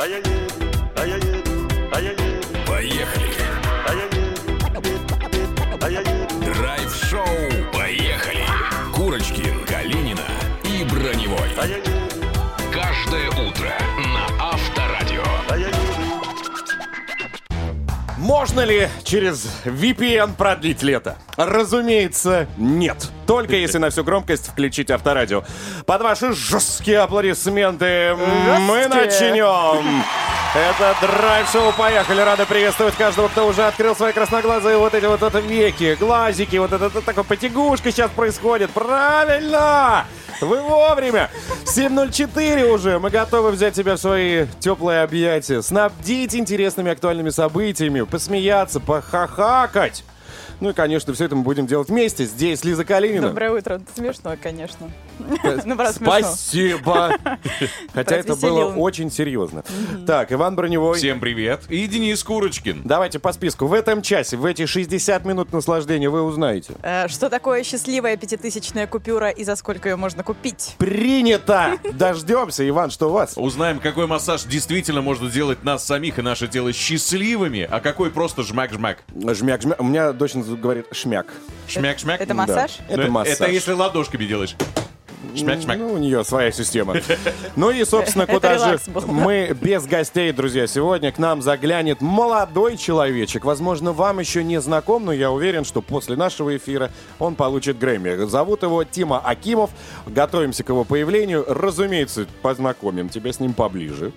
а я еду, а я еду, а я еду, Поехали! а я еду, а я еду. Драйв-шоу «Поехали!» Курочкин, Калинина и Броневой. А я еду, Каждое утро на Авторадио. а я еду. Можно ли через VPN продлить лето? Разумеется, нет. Только если на всю громкость включить авторадио. Под ваши жесткие аплодисменты мы начнем. Это драйв-шоу «Поехали». Рады приветствовать каждого, кто уже открыл свои красноглазые вот эти вот это веки, глазики. Вот это, это такая потягушка сейчас происходит. Правильно! Вы вовремя! 7.04 уже. Мы готовы взять тебя в свои теплые объятия, снабдить интересными актуальными событиями, посмеяться, похахакать. Ну и, конечно, все это мы будем делать вместе. Здесь Лиза Калинина. Доброе утро. Смешно, конечно. Ну. Спасибо. Хотя это было очень серьезно. Так, Иван Броневой. Всем привет. И Денис Курочкин. Давайте по списку. В этом часе, в эти 60 минут наслаждения вы узнаете. Э, Что такое счастливая пятитысячная купюра и за сколько ее можно купить? Принято! Дождемся. Иван, что у вас? Узнаем, какой массаж действительно может сделать нас самих и наше тело счастливыми, а какой просто жмак-жмак. Жмяк, жмяк. У меня дочь говорит шмяк. Шмяк-шмяк. Это массаж? Да. Это Ну, массаж. Это если ладошками делаешь. Шмяк-шмяк. Ну, у нее своя система. Ну и, собственно, куда же мы без гостей, друзья. Сегодня к нам заглянет молодой человечек. Возможно, вам еще не знаком, но я уверен, что после нашего эфира он получит Грэмми. Зовут его Тима Акимов. Готовимся к его появлению. Разумеется, познакомим тебя с ним поближе.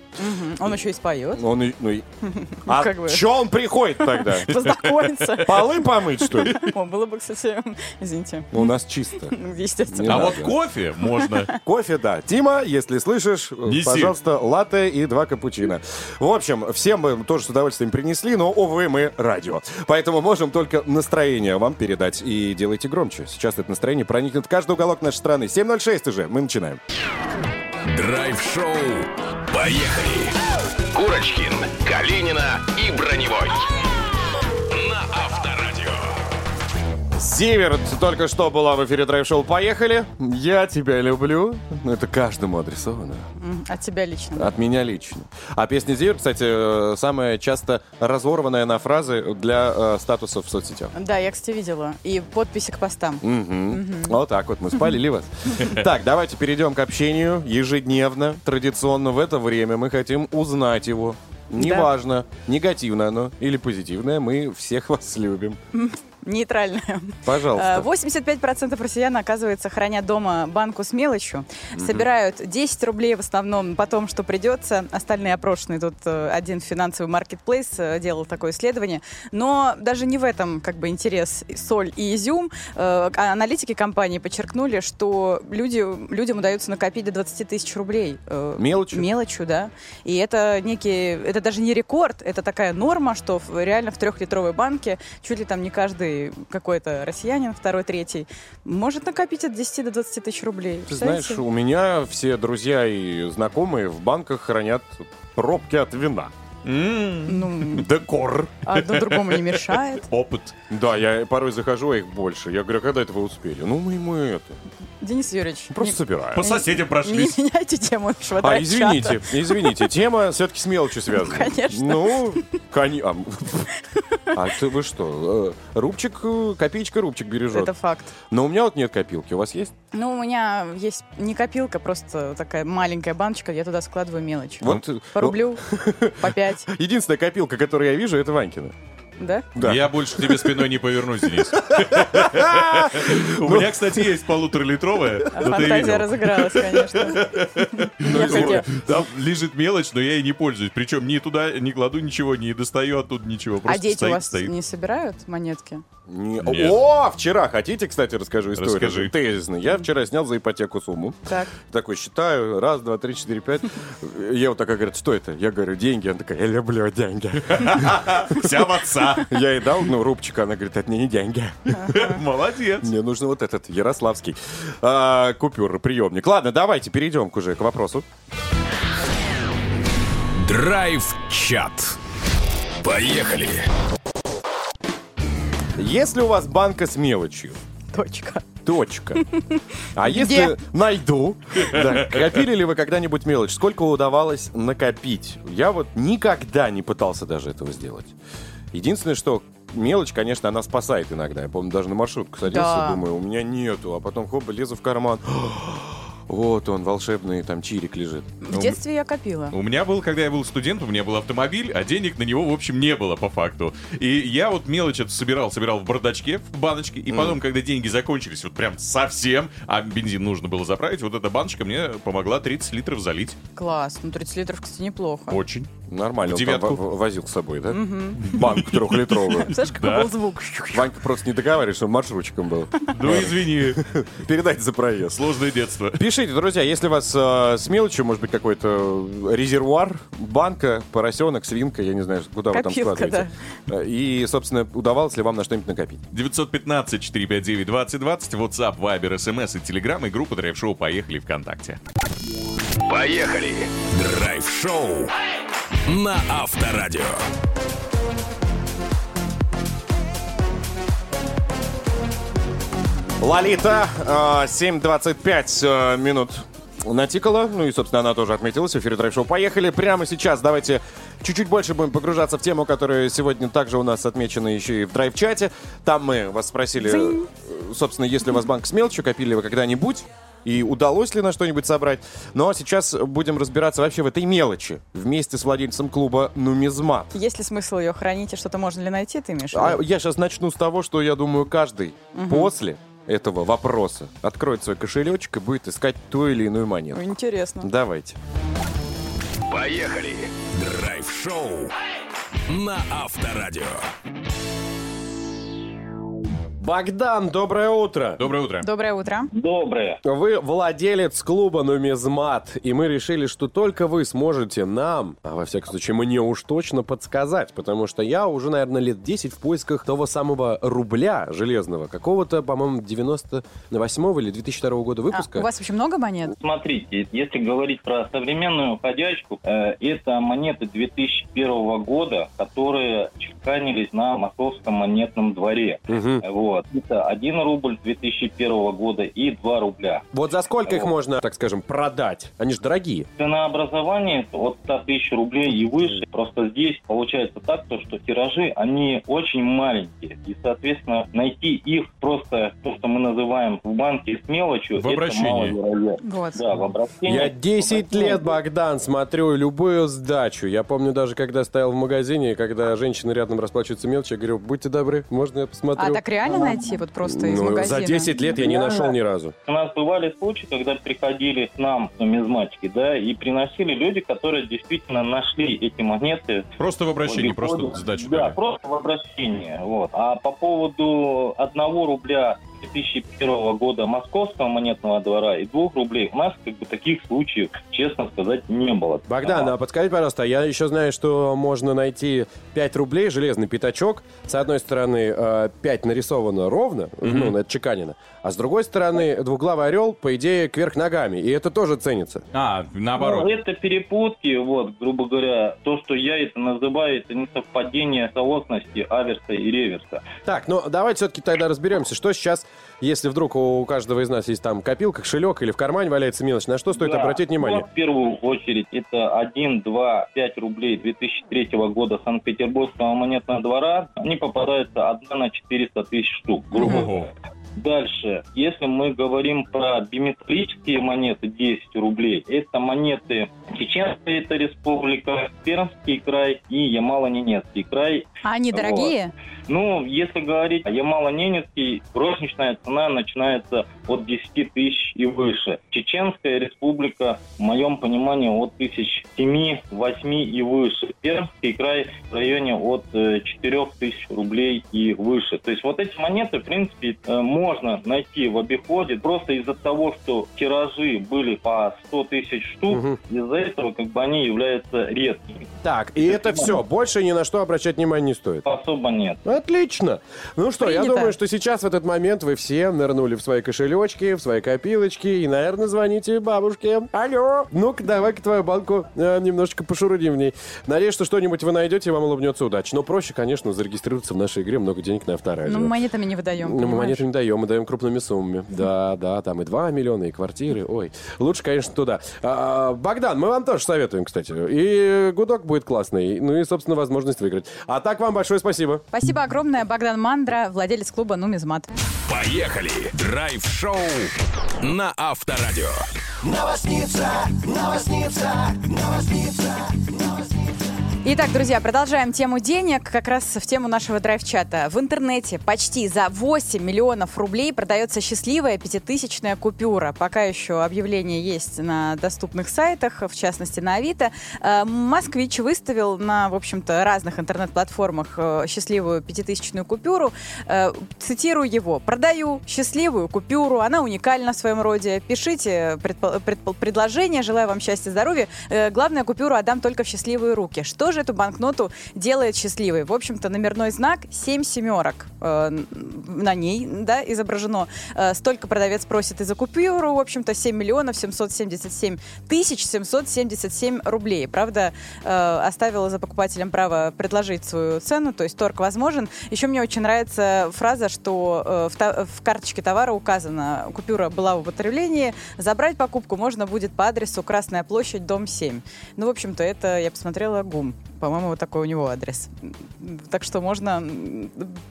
Он еще и споет. Он и- ну и- А как бы. че он приходит тогда? Познакомиться. Полы помыть, что ли? О, было бы, кстати, извините. У нас чисто. Естественно. А вот кофе можно. Кофе, да. Тима, если слышишь, Неси. пожалуйста, латте и два капучино. В общем, всем мы тоже с удовольствием принесли, но, увы, мы радио. Поэтому можем только настроение вам передать. И делайте громче. Сейчас это настроение проникнет в каждый уголок нашей страны. 7.06 уже. Мы начинаем. Драйв-шоу «Поехали!» Курочкин, Калинина и Броневой. Зиверт только что была в эфире драйв-шоу «Поехали». Я тебя люблю. Ну, это каждому адресовано. От тебя лично. От меня лично. А песня Зиверт, кстати, э, самая часто разорванная на фразы для э, статусов в соцсетях. Да, я, кстати, видела. И подписи к постам. Мгм. Вот так вот мы спалили вас. Так, давайте перейдем к общению. Ежедневно, традиционно в это время мы хотим узнать его. Неважно, негативное оно или позитивное, мы всех вас любим. Нейтральная. Пожалуйста. Э, 85% россиян, оказывается, хранят дома банку с мелочью. Собирают 10 рублей в основном, потом, что придется. Остальные опрошенные. Тут э, один финансовый маркетплейс э, делал такое исследование. Но даже не в этом как бы интерес соль и изюм. Э, а Аналитики компании подчеркнули, что люди, людям удается накопить до 20 тысяч рублей. Мелочью? Мелочью, да. И это некий, это даже не рекорд, это такая норма, что реально в трехлитровой банке чуть ли там не каждый какой-то россиянин, второй, третий, может накопить от 10 до 20 тысяч рублей. Ты знаешь, у меня все друзья и знакомые в банках хранят пробки от вина. Ну, Декор. одно другому не мешает. Опыт. Да, я порой захожу, а их больше. Я говорю, а когда это вы успели? Ну, мы, мы это, Денис Юрьевич, просто собираем. По соседям не прошлись. меняйте тему нашего А, извините, извините, тема все-таки с мелочью связана. конечно. Ну, кони... А, а ты вы что? э, Рубчик, э, копеечка рубчик бережет. Это факт. Но у меня вот нет копилки. У вас есть? Ну, у меня есть не копилка, просто такая маленькая баночка, я туда складываю мелочь. Вот, э, По рублю, по пять, Единственная копилка, которую я вижу, это Ванькина. да? Да. Я больше к тебе спиной не повернусь, Денис. У меня, кстати, есть полуторалитровая. Фантазия разыгралась, конечно. Хотела- Там лежит мелочь, но я ей не пользуюсь. Причем ни туда не кладу ничего, не достаю оттуда ничего. А дети у вас не собирают монетки? Не- Нет. О, вчера хотите, кстати, расскажу историю? Расскажи. Тезисно. Я вчера снял за ипотеку сумму. Так. Такой считаю, раз, два, три, четыре, пять. Я вот такая говорит, что это? Я говорю, деньги. Она такая, я люблю деньги. Вся в отца. Я ей дал, ну, рубчик, она говорит, это не деньги. Молодец. Мне нужно вот этот, Ярославский, а, купюр, приемник. Ладно, давайте перейдем уже к вопросу. Драйв-чат. Поехали! Если у вас банка с мелочью, Точка. Точка. А если найду, да, копили ли вы когда-нибудь мелочь? Сколько удавалось накопить? Я вот никогда не пытался даже этого сделать. Единственное, что мелочь, конечно, она спасает иногда. Я помню, даже на маршрутку садился, Да. думаю, у меня нету, а потом хоп, лезу в карман. Вот он, волшебный там чирик лежит. В детстве я копила. У меня был, когда я был студентом, у меня был автомобиль, а денег на него, в общем, не было по факту. И я вот мелочь эту собирал, собирал в бардачке, в баночке, и потом, когда деньги закончились, вот прям совсем, а бензин нужно было заправить, вот эта баночка мне помогла 30 литров залить. Класс. Ну, 30 литров, кстати, неплохо. Очень. Нормально, В он там девятку. возил с собой, да? Банку трехлитровую. Знаешь, какой Да. был звук? Ванька просто не договаривает, что он маршрутчиком был. Ну, извини, Передайте за проезд. сложное детство. Пишите, друзья, если у вас э, с мелочью, может быть, какой-то резервуар, банка, поросенок, свинка, я не знаю, куда вы там Копилка, складываете. Э, И, собственно, удавалось ли вам на что-нибудь накопить? 915-459-2020, WhatsApp, Viber, SMS и Telegram и группа Драйв Шоу «Поехали» ВКонтакте. Поехали! Драйв-шоу на Авторадио. Лолита, э, 7.25 э, минут натикала. Ну и, собственно, она тоже отметилась в эфире драйв-шоу. Поехали прямо сейчас. Давайте чуть-чуть больше будем погружаться в тему, которая сегодня также у нас отмечена еще и в драйв-чате. Там мы вас спросили, э, собственно, если у вас банк с мелочью, копили вы когда-нибудь? И удалось ли на что-нибудь собрать? Ну а сейчас будем разбираться вообще в этой мелочи вместе с владельцем клуба «Нумизмат». Есть ли смысл ее хранить и что-то можно ли найти, ты имеешь в А я сейчас начну с того, что я думаю, каждый после этого вопроса откроет свой кошелечек и будет искать ту или иную монету. Интересно. Давайте. Поехали! Драйв-шоу на Авторадио. Богдан, доброе утро. Доброе утро. Доброе утро. Доброе. Вы владелец клуба «Нумизмат», и мы решили, что только вы сможете нам, а во всяком случае мне уж точно подсказать, потому что я уже, наверное, лет 10 в поисках того самого рубля железного, какого-то, по-моему, 98 или 2002 года А, выпуска. у вас вообще много монет? Смотрите, если говорить про современную ходячку, э, это монеты 2001 года, которые чеканились на московском монетном дворе. Мгм. Вот. Это 1 рубль 2001 года и 2 рубля. Вот за сколько их можно, так скажем, продать? Они же дорогие. Ценообразование от 100 тысяч рублей и выше. Просто здесь получается так, то, что тиражи, они очень маленькие. И, соответственно, найти их просто, то, что мы называем в банке с мелочью, В это обращении. маловероятно. Вот. Да, в обращении. Я 10 лет, Богдан, смотрю любую сдачу. Я помню даже, когда стоял в магазине, когда женщина рядом расплачивается мелочью, я говорю, будьте добры, можно я посмотрю? А так реально найти вот просто из Ну, магазина? за 10 лет я не нашел ни разу. У нас бывали случаи, когда приходили к нам нумизматики, да, и приносили люди, которые действительно нашли эти монеты. Просто в обращении, просто сдачу Да, дали. просто в обращении. Вот. А по поводу одного рубля 2001 года московского монетного двора и двух рублей у нас как бы таких случаев, честно сказать, не было. Богдан, а подскажите, пожалуйста, я еще знаю, что можно найти 5 рублей, железный пятачок. С одной стороны, э, 5 нарисовано ровно, ну, это чеканено, а с другой стороны, двуглавый орел, по идее, кверх ногами, и это тоже ценится. А, наоборот. Ну, это перепутки, вот, грубо говоря, то, что я это называю, это несовпадение соосности аверса и реверса. Так, ну давайте все-таки тогда разберемся, что сейчас, если вдруг у каждого из нас есть там копилка, кошелек или в кармане валяется мелочь, на что стоит Да. обратить внимание? Ну, в первую очередь, это 1, 2, 5 рублей 2003 года Санкт-Петербургского монетного двора. Они попадаются одна на 400 тысяч штук, грубо говоря. Дальше, если мы говорим про биметрические монеты 10 рублей, это монеты Чеченская это республика, Пермский край и Ямало-Ненецкий край. А они Вот. Ну, если говорить о Ямало-Ненецкий, розничная цена начинается от 10 тысяч и выше. Чеченская республика, в моем понимании, от тысяч 7, 8 и выше. Пермский край в районе от 4 тысяч рублей и выше. То есть вот эти монеты, в принципе, э, можно найти в обиходе. Просто из-за того, что тиражи были по 100 тысяч штук, Мгм. из-за этого как бы они являются редкими. Так, и это все, больше ни на что обращать внимание не стоит. Особо нет. Ну, Отлично. Ну что, я Принято. думаю, что сейчас в этот момент вы все нырнули в свои кошелечки, в свои копилочки и, наверное, звоните бабушке. Алло. Ну-ка, давай-ка твою банку э, немножечко пошурудим в ней. Надеюсь, что что-нибудь вы найдете, и вам улыбнется удача. Но проще, конечно, зарегистрироваться в нашей игре много денег на авторадио. Ну, мы монетами не выдаем, Ну, мы монеты не даем, мы даем крупными суммами. Да, да, там и 2 миллиона, и квартиры. Ой, лучше, конечно, туда. А, Богдан, мы вам тоже советуем, кстати. И гудок будет классный. Ну и, собственно, возможность выиграть. А так вам большое спасибо. Спасибо огромное, Богдан Мандра, владелец клуба «Нумизмат». Поехали! Драйв-шоу на Авторадио. Итак, друзья, продолжаем тему денег, как раз в тему нашего драйв-чата. В интернете почти за 8 миллионов рублей продается счастливая пятитысячная купюра. Пока еще объявление есть на доступных сайтах, в частности на Авито. Э, Москвич выставил на, в общем-то, разных интернет-платформах э, счастливую пятитысячную купюру. Э, Цитирую его. «Продаю счастливую купюру, она уникальна в своем роде. Пишите предпо- предпо- предложение, желаю вам счастья, здоровья. Главное, купюру отдам только в счастливые руки». Что же эту банкноту делает счастливой? В общем-то, номерной знак 7 семерок э, на ней да, изображено. Э, столько продавец просит и за купюру, в общем-то, 7 миллионов 777 тысяч 777 рублей. Правда, э, оставила за покупателем право предложить свою цену, то есть торг возможен. Еще мне очень нравится фраза, что э, в, та- в карточке товара указано, купюра была в употреблении, забрать покупку можно будет по адресу Красная площадь, дом 7. Ну, в общем-то, это, я посмотрела, ГУМ. По-моему, вот такой у него адрес. Так что можно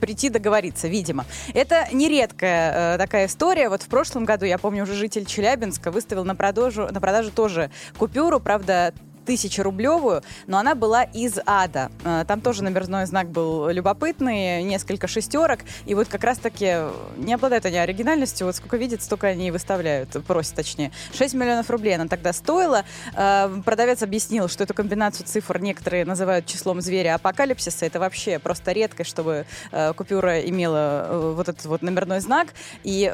прийти договориться, видимо. Это нередкая э, такая история. Вот в прошлом году, я помню, уже житель Челябинска выставил на продажу, на продажу тоже купюру, правда, тысячерублевую, но она была из ада. Э, Там тоже номерной знак был любопытный, несколько шестерок, и вот как раз-таки не обладают они оригинальностью, вот сколько видят, столько они и выставляют, просят точнее. 6 миллионов рублей она тогда стоила. Э, Продавец объяснил, что эту комбинацию цифр некоторые называют числом зверя апокалипсиса. Это вообще просто редкость, чтобы э, купюра имела вот этот вот номерной знак. И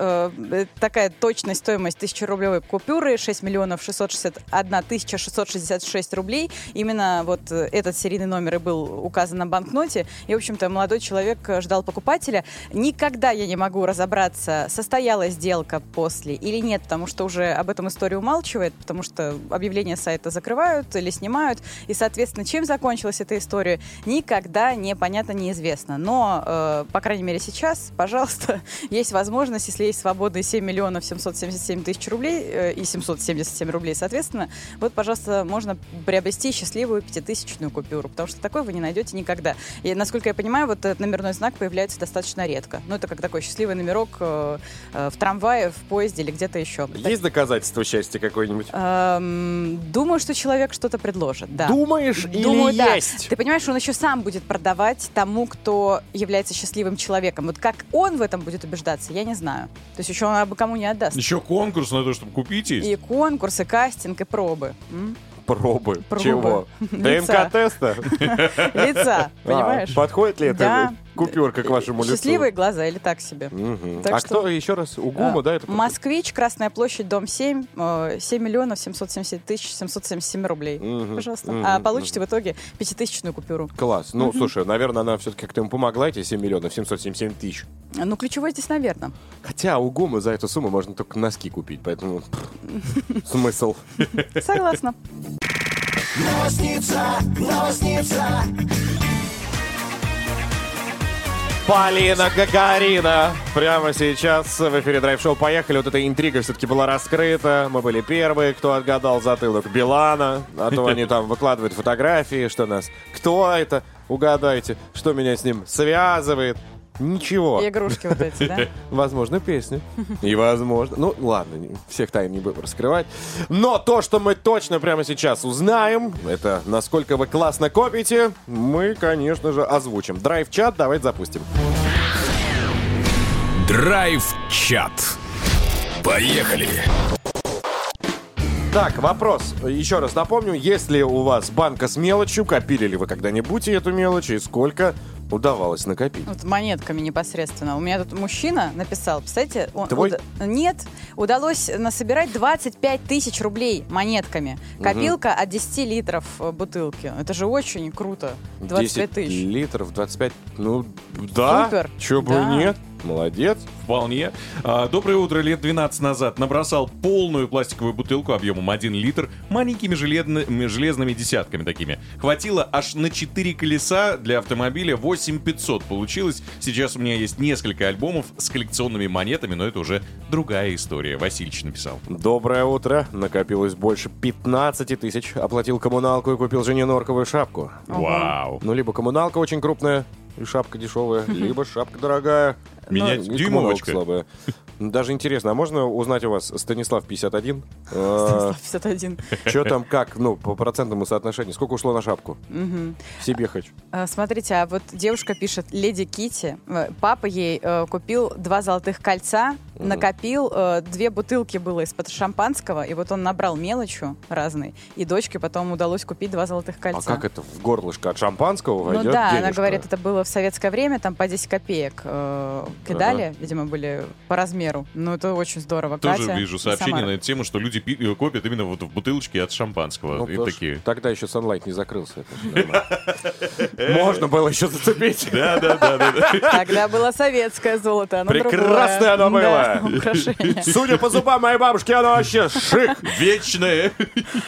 такая точная стоимость тысячерублевой купюры 6 миллионов 661 тысяча 666 рублей. Именно вот э, этот серийный номер и был указан на банкноте. И, в общем-то, молодой человек э, ждал покупателя. Никогда я не могу разобраться, состоялась сделка после или нет, потому что уже об этом история умалчивает, потому что объявления сайта закрывают или снимают. И, соответственно, чем закончилась эта история, никогда непонятно, неизвестно. Но, э, по крайней мере, сейчас, пожалуйста, есть возможность, если есть свободные 7 миллионов 777 тысяч рублей э, и 777 рублей, соответственно, вот, пожалуйста, можно приобрести счастливую пятитысячную купюру, потому что такой вы не найдете никогда. И, насколько я понимаю, вот этот номерной знак появляется достаточно редко. Ну, это как такой счастливый номерок э, э, в трамвае, в поезде или где-то еще. Есть доказательства счастья какое-нибудь? Эм, думаю, что человек что-то предложит, да. Думаешь Думаю, или да. есть? Ты понимаешь, он еще сам будет продавать тому, кто является счастливым человеком. Вот как он в этом будет убеждаться, я не знаю. То есть еще он абы кому не отдаст. Еще конкурс на то, чтобы купить есть. И конкурсы, кастинг, и пробы. М? Пробы. Пробы. Чего? ДНК-теста? Лица, понимаешь? А, подходит ли Да. купюрка к вашему лицу? Счастливые глаза или так себе. А кто еще раз? У ГУМа, А, да? Это Москвич, Красная площадь, дом 7, э, 7 миллионов 770 тысяч 777 рублей. Пожалуйста. А получите в итоге пятитысячную купюру. Класс. Ну, слушай, наверное, она все-таки как-то ему помогла, эти 7 миллионов 777 тысяч. Ну, ключевой здесь, наверное. Хотя у ГУМа за эту сумму можно только носки купить, поэтому смысл. Согласна. Полина Гагарина. Прямо сейчас в эфире драйв-шоу «Поехали». Вот эта интрига все-таки была раскрыта. Мы были первые, кто отгадал затылок Билана. А то они там выкладывают фотографии, что нас... Кто это? Угадайте, что меня с ним связывает. Ничего. И игрушки вот эти, да? Возможно, песня. И возможно. Ну, ладно, всех тайн не будем раскрывать. Но то, что мы точно прямо сейчас узнаем, это насколько вы классно копите, мы, конечно же, озвучим. Драйв-чат давайте запустим. Драйв-чат. Поехали! Так, вопрос. Еще раз напомню, если у вас банка с мелочью, копили ли вы когда-нибудь эту мелочь и сколько удавалось накопить? Вот монетками непосредственно. У меня тут мужчина написал, представляете, он, Твой? уда- нет, удалось насобирать 25 тысяч рублей монетками. Копилка от 10 литров э, бутылки. Это же очень круто. 25 10 тысяч. литров, 25, ну, да. Супер. Чё бы Да. нет. Молодец. Вполне. А, Доброе утро. Лет 12 назад набросал полную пластиковую бутылку объемом 1 литр маленькими железными, железными десятками такими. Хватило аж на 4 колеса для автомобиля 8500 получилось. Сейчас у меня есть несколько альбомов с коллекционными монетами, но это уже другая история. Васильевич написал. Доброе утро. Накопилось больше 15 тысяч. Оплатил коммуналку и купил жене норковую шапку. Вау. Ну, либо коммуналка очень крупная, и шапка дешевая, либо шапка дорогая. Менять и дюймовочка. слабая. Даже интересно, а можно узнать у вас Станислав 51? Э, 51. Что там, как, ну, по процентному соотношению? Сколько ушло на шапку? Себе хочу. А, Смотрите, а вот девушка пишет, леди Кити, папа ей э, купил два золотых кольца, накопил, э, две бутылки было из-под шампанского, и вот он набрал мелочью разной, и дочке потом удалось купить два золотых А кольца. как это, в горлышко от шампанского Ну да, она говорит, это было в советское время, там по 10 копеек э, кидали, видимо, были по размеру. Ну, это очень здорово. Тоже Катя вижу сообщение на эту тему, что люди пи- э, копят именно вот в бутылочке от шампанского. Ну, и такие. Тогда еще Sunlight не закрылся. нормально. Можно было еще зацепить. Да, да, да, да, да. Тогда было советское золото, оно Прекрасное оно было. Судя по зубам моей бабушки, оно вообще шик. Вечное.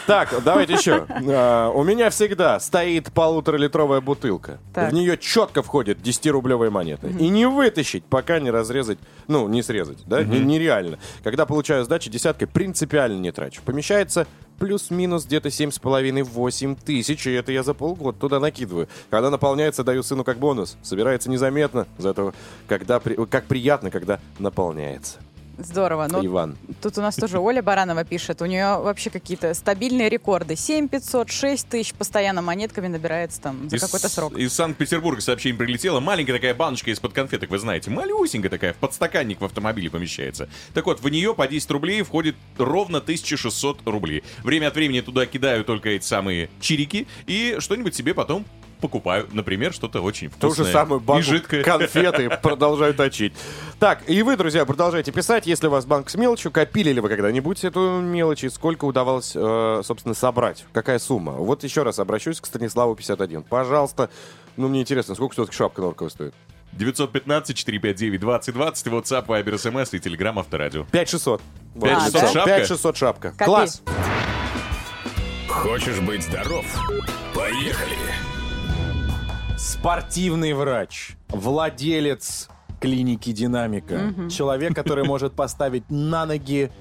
Так, давайте еще. А, У меня всегда стоит полуторалитровая бутылка. В нее четко входят 10-рублевые монеты. И не вытащить, пока не разрезать, ну, не срезать, да, Не- нереально. Когда получаю сдачи десяткой, принципиально не трачу. Помещается плюс-минус где-то 7,5-8 тысяч, и это я за полгода туда накидываю. Когда наполняется, даю сыну как бонус. Собирается незаметно, зато когда, при- как приятно, когда наполняется. Здорово. Ну, Иван. Тут у нас тоже Оля Баранова пишет. У нее вообще какие-то стабильные рекорды. 7 500, 6 тысяч постоянно монетками набирается там за Из- какой-то срок. Из Санкт-Петербурга сообщение прилетело. Маленькая такая баночка из-под конфеток, вы знаете. Малюсенькая такая, в подстаканник в автомобиле помещается. Так вот, в нее по 10 рублей входит ровно 1600 рублей. Время от времени туда кидаю только эти самые чирики и что-нибудь себе потом покупаю. Например, что-то очень Ту вкусное. же самую и банку жидкое. конфеты продолжаю точить. Так, и вы, друзья, продолжайте писать, если у вас банк с мелочью, копили ли вы когда-нибудь эту мелочь, и сколько удавалось, э, собственно, собрать? Какая сумма? Вот еще раз обращусь к Станиславу 51. Пожалуйста, ну, мне интересно, сколько все-таки шапка норковая стоит? 915-459-2020, WhatsApp, Viber, SMS и Telegram Авторадио. 5600. 5600 да? шапка? 5600 шапка. Копи. Класс! Хочешь быть здоров? Поехали! Спортивный врач, владелец клиники Динамика, человек, который может поставить на ноги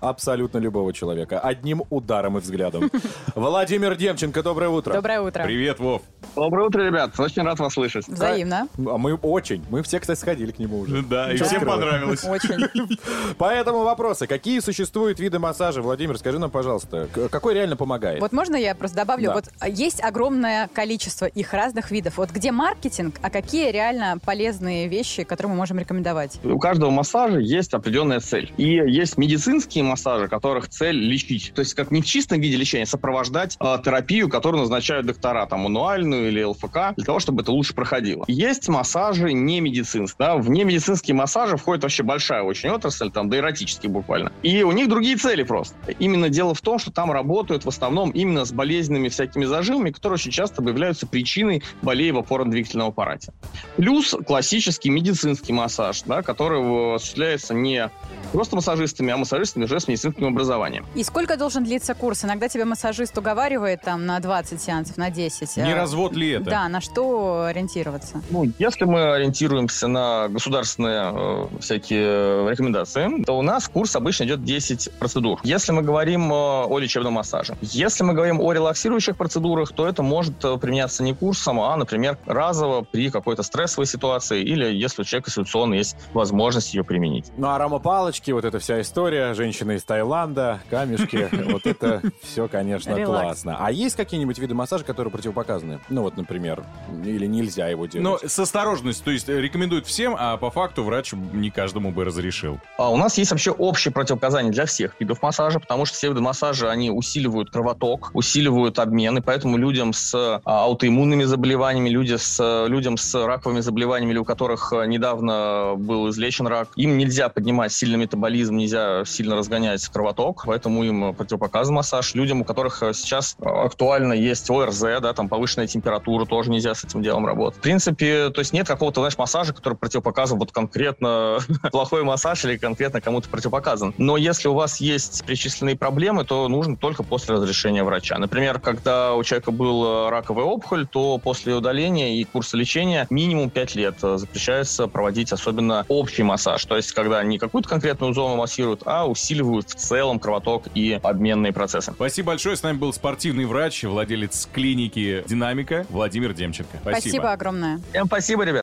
абсолютно любого человека одним ударом и взглядом. Владимир Демченко, доброе утро. Доброе утро. Привет, Вов. Доброе утро, ребят. Очень рад вас слышать. Взаимно. А мы очень. Мы все, кстати, сходили к нему уже. Да, и всем понравилось. Очень. Поэтому вопросы. Какие существуют виды массажа? Владимир, скажи нам, пожалуйста, какой реально помогает? Вот можно я просто добавлю? Да. Вот а, есть огромное количество их разных видов. Вот где маркетинг, а какие реально полезные вещи, которые мы можем рекомендовать? У каждого массажа есть определенная цель. И есть медицинские массажи, которых цель лечить. То есть как не в чистом виде лечения, а сопровождать э, терапию, которую назначают доктора, там, мануальную или ЛФК, для того, чтобы это лучше проходило. Есть массажи не медицинские. Да? В немедицинские массажи входит вообще большая очень отрасль, там, до эротических буквально. И у них другие цели просто. Именно дело в том, что там работают в основном именно с болезненными всякими зажимами, которые очень часто являются причиной болей в опорно-двигательном аппарате. Плюс классический медицинский массаж, да, который осуществляется не просто массажистами, а массажистами уже с медицинским образованием. И сколько должен длиться курс? Иногда тебе массажист уговаривает там на 20 сеансов, на 10. Не А, развод ли это? Да, на что ориентироваться? Ну, если мы ориентируемся на государственные э, всякие рекомендации, то у нас курс обычно идет 10 процедур. Если мы говорим э, о лечебном массаже. Если мы говорим о релаксирующих процедурах, то это может э, применяться не курсом, а, например, разово при какой-то стрессовой ситуации или если у человека ситуационно есть возможность ее применить. Ну, аромапалочки, вот эта вся история. Женщины женщина из Таиланда, камешки. Вот это все, конечно, классно. А есть какие-нибудь виды массажа, которые противопоказаны? Ну вот, например, или нельзя его делать? Но с осторожностью, то есть э, рекомендуют всем, а по факту врач не каждому бы разрешил. А у нас есть вообще общие противопоказания для всех видов массажа, потому что все виды массажа, они усиливают кровоток, усиливают обмен, и поэтому людям с а, аутоиммунными заболеваниями, люди с, э, людям с раковыми заболеваниями, или у которых э, недавно был излечен рак, им нельзя поднимать сильный метаболизм, нельзя сильно разгонять кровоток, поэтому им противопоказан массаж. Людям, у которых э, сейчас э, актуально есть ОРЗ, да, там повышенная температура, тоже нельзя с этим делом работать. В принципе, то есть нет какого-то, знаешь, массажа, который противопоказан вот конкретно плохой массаж или конкретно кому-то противопоказан. Но если у вас есть перечисленные проблемы, то нужно только после разрешения врача. Например, когда у человека был э, раковая опухоль, то после удаления и курса лечения минимум 5 лет запрещается проводить особенно общий массаж. То есть, когда не какую-то конкретную зону массируют, а усиливают в целом кровоток и обменные процессы. Спасибо большое. С нами был спортивный врач, владелец клиники «Динамика» Владимир Демченко. Спасибо огромное. Всем спасибо, ребят.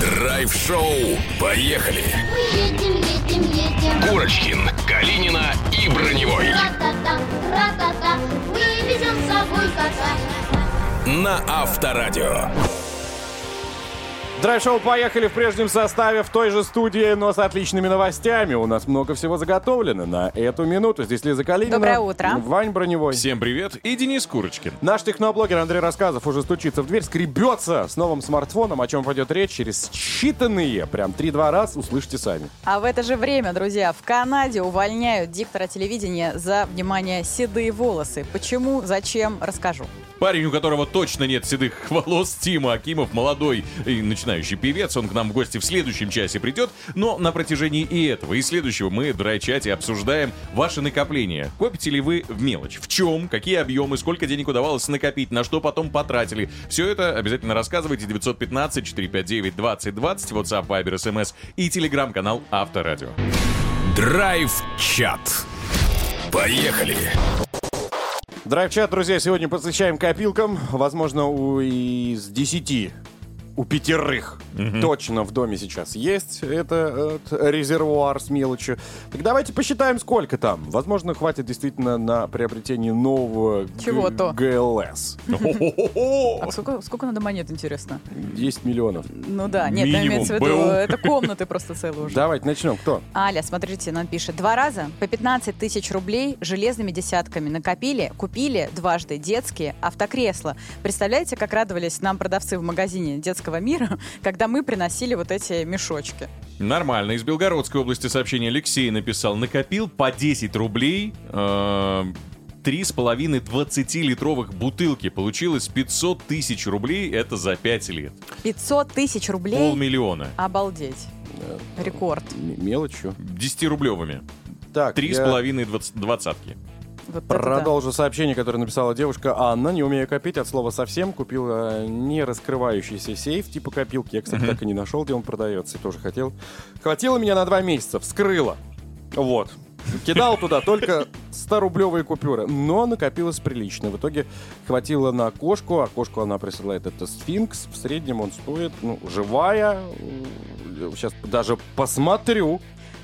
Драйв-шоу. Поехали. Мы едем, едем, едем. Курочкин, Калинина и Броневой. Ра-та-та, ра-та-та, мы везем с собой кота. На Авторадио. Драйв-шоу поехали в прежнем составе в той же студии, но с отличными новостями. У нас много всего заготовлено на эту минуту. Здесь Лиза Калинина. Доброе утро. Вань Броневой. Всем привет. И Денис Курочкин. Наш техноблогер Андрей Рассказов уже стучится в дверь, скребется с новым смартфоном, о чем пойдет речь через считанные, прям 3-2 раз, услышите сами. А в это же время, друзья, в Канаде увольняют диктора телевидения за, внимание, седые волосы. Почему, зачем, расскажу. Парень, у которого точно нет седых волос, Тима Акимов, молодой и начинающий певец. Он к нам в гости в следующем часе придет. Но на протяжении и этого, и следующего мы в драй-чате обсуждаем ваши накопления. Копите ли вы в мелочь? В чем? Какие объемы? Сколько денег удавалось накопить? На что потом потратили? Все это обязательно рассказывайте. 915-459-2020, WhatsApp, Viber, SMS и телеграм-канал Авторадио. Драйв-чат. Поехали. Драйв-чат, друзья, сегодня посвящаем копилкам. Возможно, у из 10 у пятерых точно в доме сейчас есть это э, резервуар с мелочью. Так давайте посчитаем, сколько там. Возможно, хватит действительно на приобретение нового Чего-то. ГЛС. А сколько, сколько надо монет, интересно? 10 миллионов. Ну да, нет, Минимум имеется в виду, это комнаты просто целые уже. Давайте начнем. Кто? Аля, смотрите, нам пишет. Два раза по 15 тысяч рублей железными десятками накопили, купили дважды детские автокресла. Представляете, как радовались нам продавцы в магазине детского мира, когда мы приносили вот эти мешочки? Нормально. Из Белгородской области сообщение Алексей написал. Накопил по 10 рублей. э, Три с половиной 20-литровых бутылки. Получилось 500 тысяч рублей. Это за 5 лет. 500 тысяч рублей? Полмиллиона. Обалдеть. Рекорд. М- Мелочью. 10-рублевыми. Так, Три с половиной двадцатки. Вот это да. Продолжу сообщение, которое написала девушка Анна. Не умею копить от слова совсем. Купила э, не раскрывающийся сейф типа копилки. Я, кстати, так и не нашел, где он продается. Тоже хотел. Хватило меня на два месяца. Вскрыла. Вот. Кидал туда только 100-рублевые купюры, но накопилось прилично. В итоге хватило на кошку, а кошку она присылает это сфинкс. В среднем он стоит, ну, живая, сейчас даже посмотрю,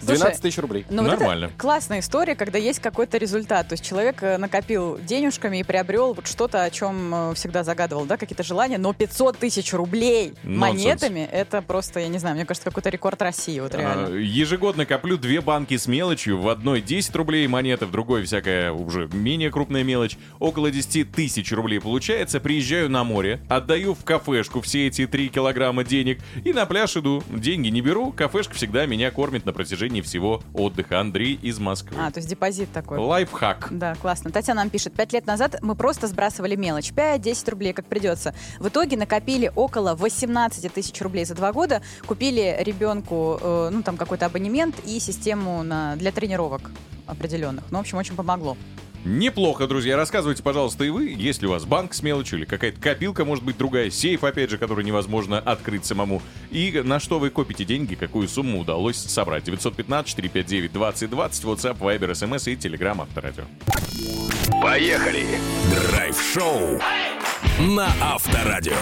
12 тысяч рублей. Ну, вот Нормально. это классная история, когда есть какой-то результат. То есть человек э, накопил денежками и приобрел вот что-то, о чем э, всегда загадывал, да, какие-то желания, но 500 тысяч рублей Нонсенс. монетами, это просто, я не знаю, мне кажется, какой-то рекорд России, вот А, реально. Ежегодно коплю две банки с мелочью. В одной 10 рублей монеты, в другой всякая уже менее крупная мелочь. Около 10 тысяч рублей получается. Приезжаю на море, отдаю в кафешку все эти 3 килограмма денег и на пляж иду. Деньги не беру, кафешка всегда меня кормит на протяжении всего отдыха. Андрей из Москвы. А, то есть депозит такой. Лайфхак. Да, классно. Татьяна нам пишет, пять лет назад мы просто сбрасывали мелочь. 5-10 рублей, как придется. В итоге накопили около 18 тысяч рублей за два года. Купили ребенку, э, ну, там, какой-то абонемент и систему на, для тренировок определенных. Ну, в общем, очень помогло. Неплохо, друзья. Рассказывайте, пожалуйста, и вы, есть ли у вас банк с мелочью или какая-то копилка, может быть, другая, сейф, опять же, который невозможно открыть самому. И на что вы копите деньги, какую сумму удалось собрать. 915-459-2020, WhatsApp, Viber, SMS и Telegram Авторадио. Поехали. Драйв-шоу на Авторадио.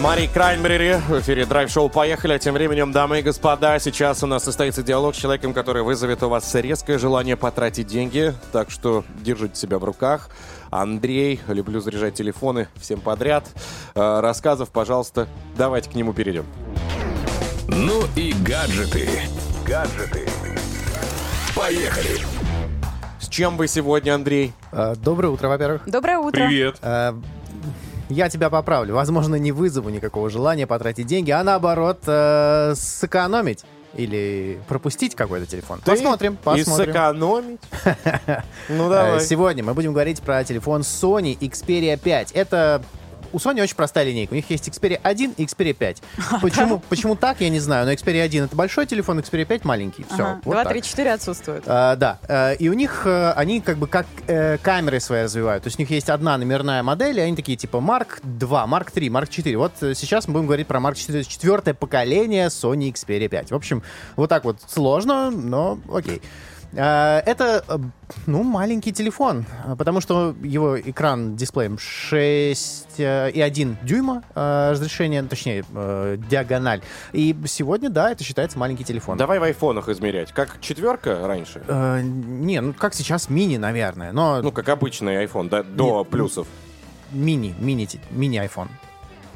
Мари Крайнбери в эфире драйв-шоу «Поехали». А тем временем, дамы и господа, сейчас у нас состоится диалог с человеком, который вызовет у вас резкое желание потратить деньги. Так что держите себя в руках. Андрей, люблю заряжать телефоны всем подряд. Э, Рассказов, пожалуйста, давайте к нему перейдем. Ну и гаджеты. Гаджеты. Поехали. С чем вы сегодня, Андрей? Э, Доброе утро, во-первых. Доброе утро. Привет. Э, Я тебя поправлю. Возможно, не вызову никакого желания потратить деньги, а наоборот, э, сэкономить. Или пропустить какой-то телефон. Ты посмотрим, И посмотрим. сэкономить? Ну, Э, давай. Сегодня мы будем говорить про телефон Sony Xperia 5. Это у Sony очень простая линейка. У них есть Xperia 1 и Xperia 5. Почему, почему так, я не знаю. Но Xperia 1 это большой телефон, Xperia 5 маленький. Все. Ага. вот Два, так. три, четыре отсутствуют. А, да, Э, и у них, э, они как бы как э, камеры свои развивают. То есть у них есть одна номерная модель, и они такие типа Mark 2, Mark 3, Mark 4. Вот э, сейчас мы будем говорить про Mark 4, четвертое поколение Sony Xperia 5. В общем, вот так вот сложно, но окей. Э, Это, э, ну, маленький телефон, э, потому что его экран дисплеем 6,1 дюйма э, разрешение, точнее, э, диагональ. И сегодня, да, это считается маленький телефон. Давай в айфонах измерять. Как четверка раньше? Э, не, ну как сейчас мини, наверное, но Ну, как обычный iPhone, да, до Нет, плюсов. мини, мини, мини iPhone.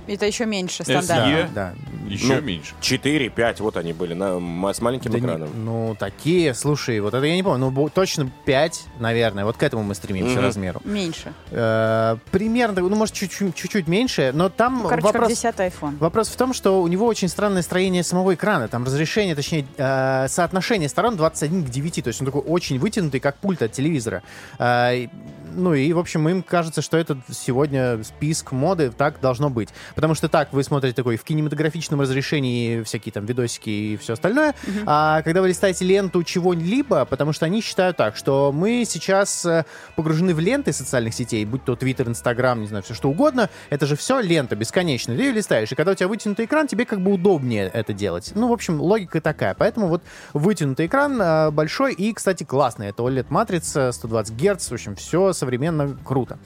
Это еще меньше SE? стандартно. Да. Еще Ну, меньше. 4, 5, вот они были, на, с маленьким Да не- экраном. ну, такие, слушай, вот это я не помню, ну, точно 5, наверное, вот к этому мы стремимся Мгм. размеру. Меньше. Э, примерно, ну, может, чуть-чуть, чуть-чуть меньше, но там Ну, короче, как вопрос... 10 iPhone. Вопрос в том, что у него очень странное строение самого экрана. Там разрешение, точнее, э, соотношение сторон 21 к 9. То есть он такой очень вытянутый, как пульт от телевизора. Э, ну и, в общем, им кажется, что это сегодня список моды, так должно быть. Потому что так вы смотрите такой в кинематографичном разрешении всякие там видосики и все остальное. А когда вы листаете ленту чего-либо, потому что они считают так, что мы сейчас э, погружены в ленты социальных сетей, будь то Твиттер, Инстаграм, не знаю, все что угодно, это же все лента бесконечная. Ты ее листаешь, и когда у тебя вытянутый экран, тебе как бы удобнее это делать. Ну, в общем, логика такая. Поэтому вот вытянутый экран э, большой и, кстати, классный. Это OLED-матрица, 120 Гц, в общем, все современно круто.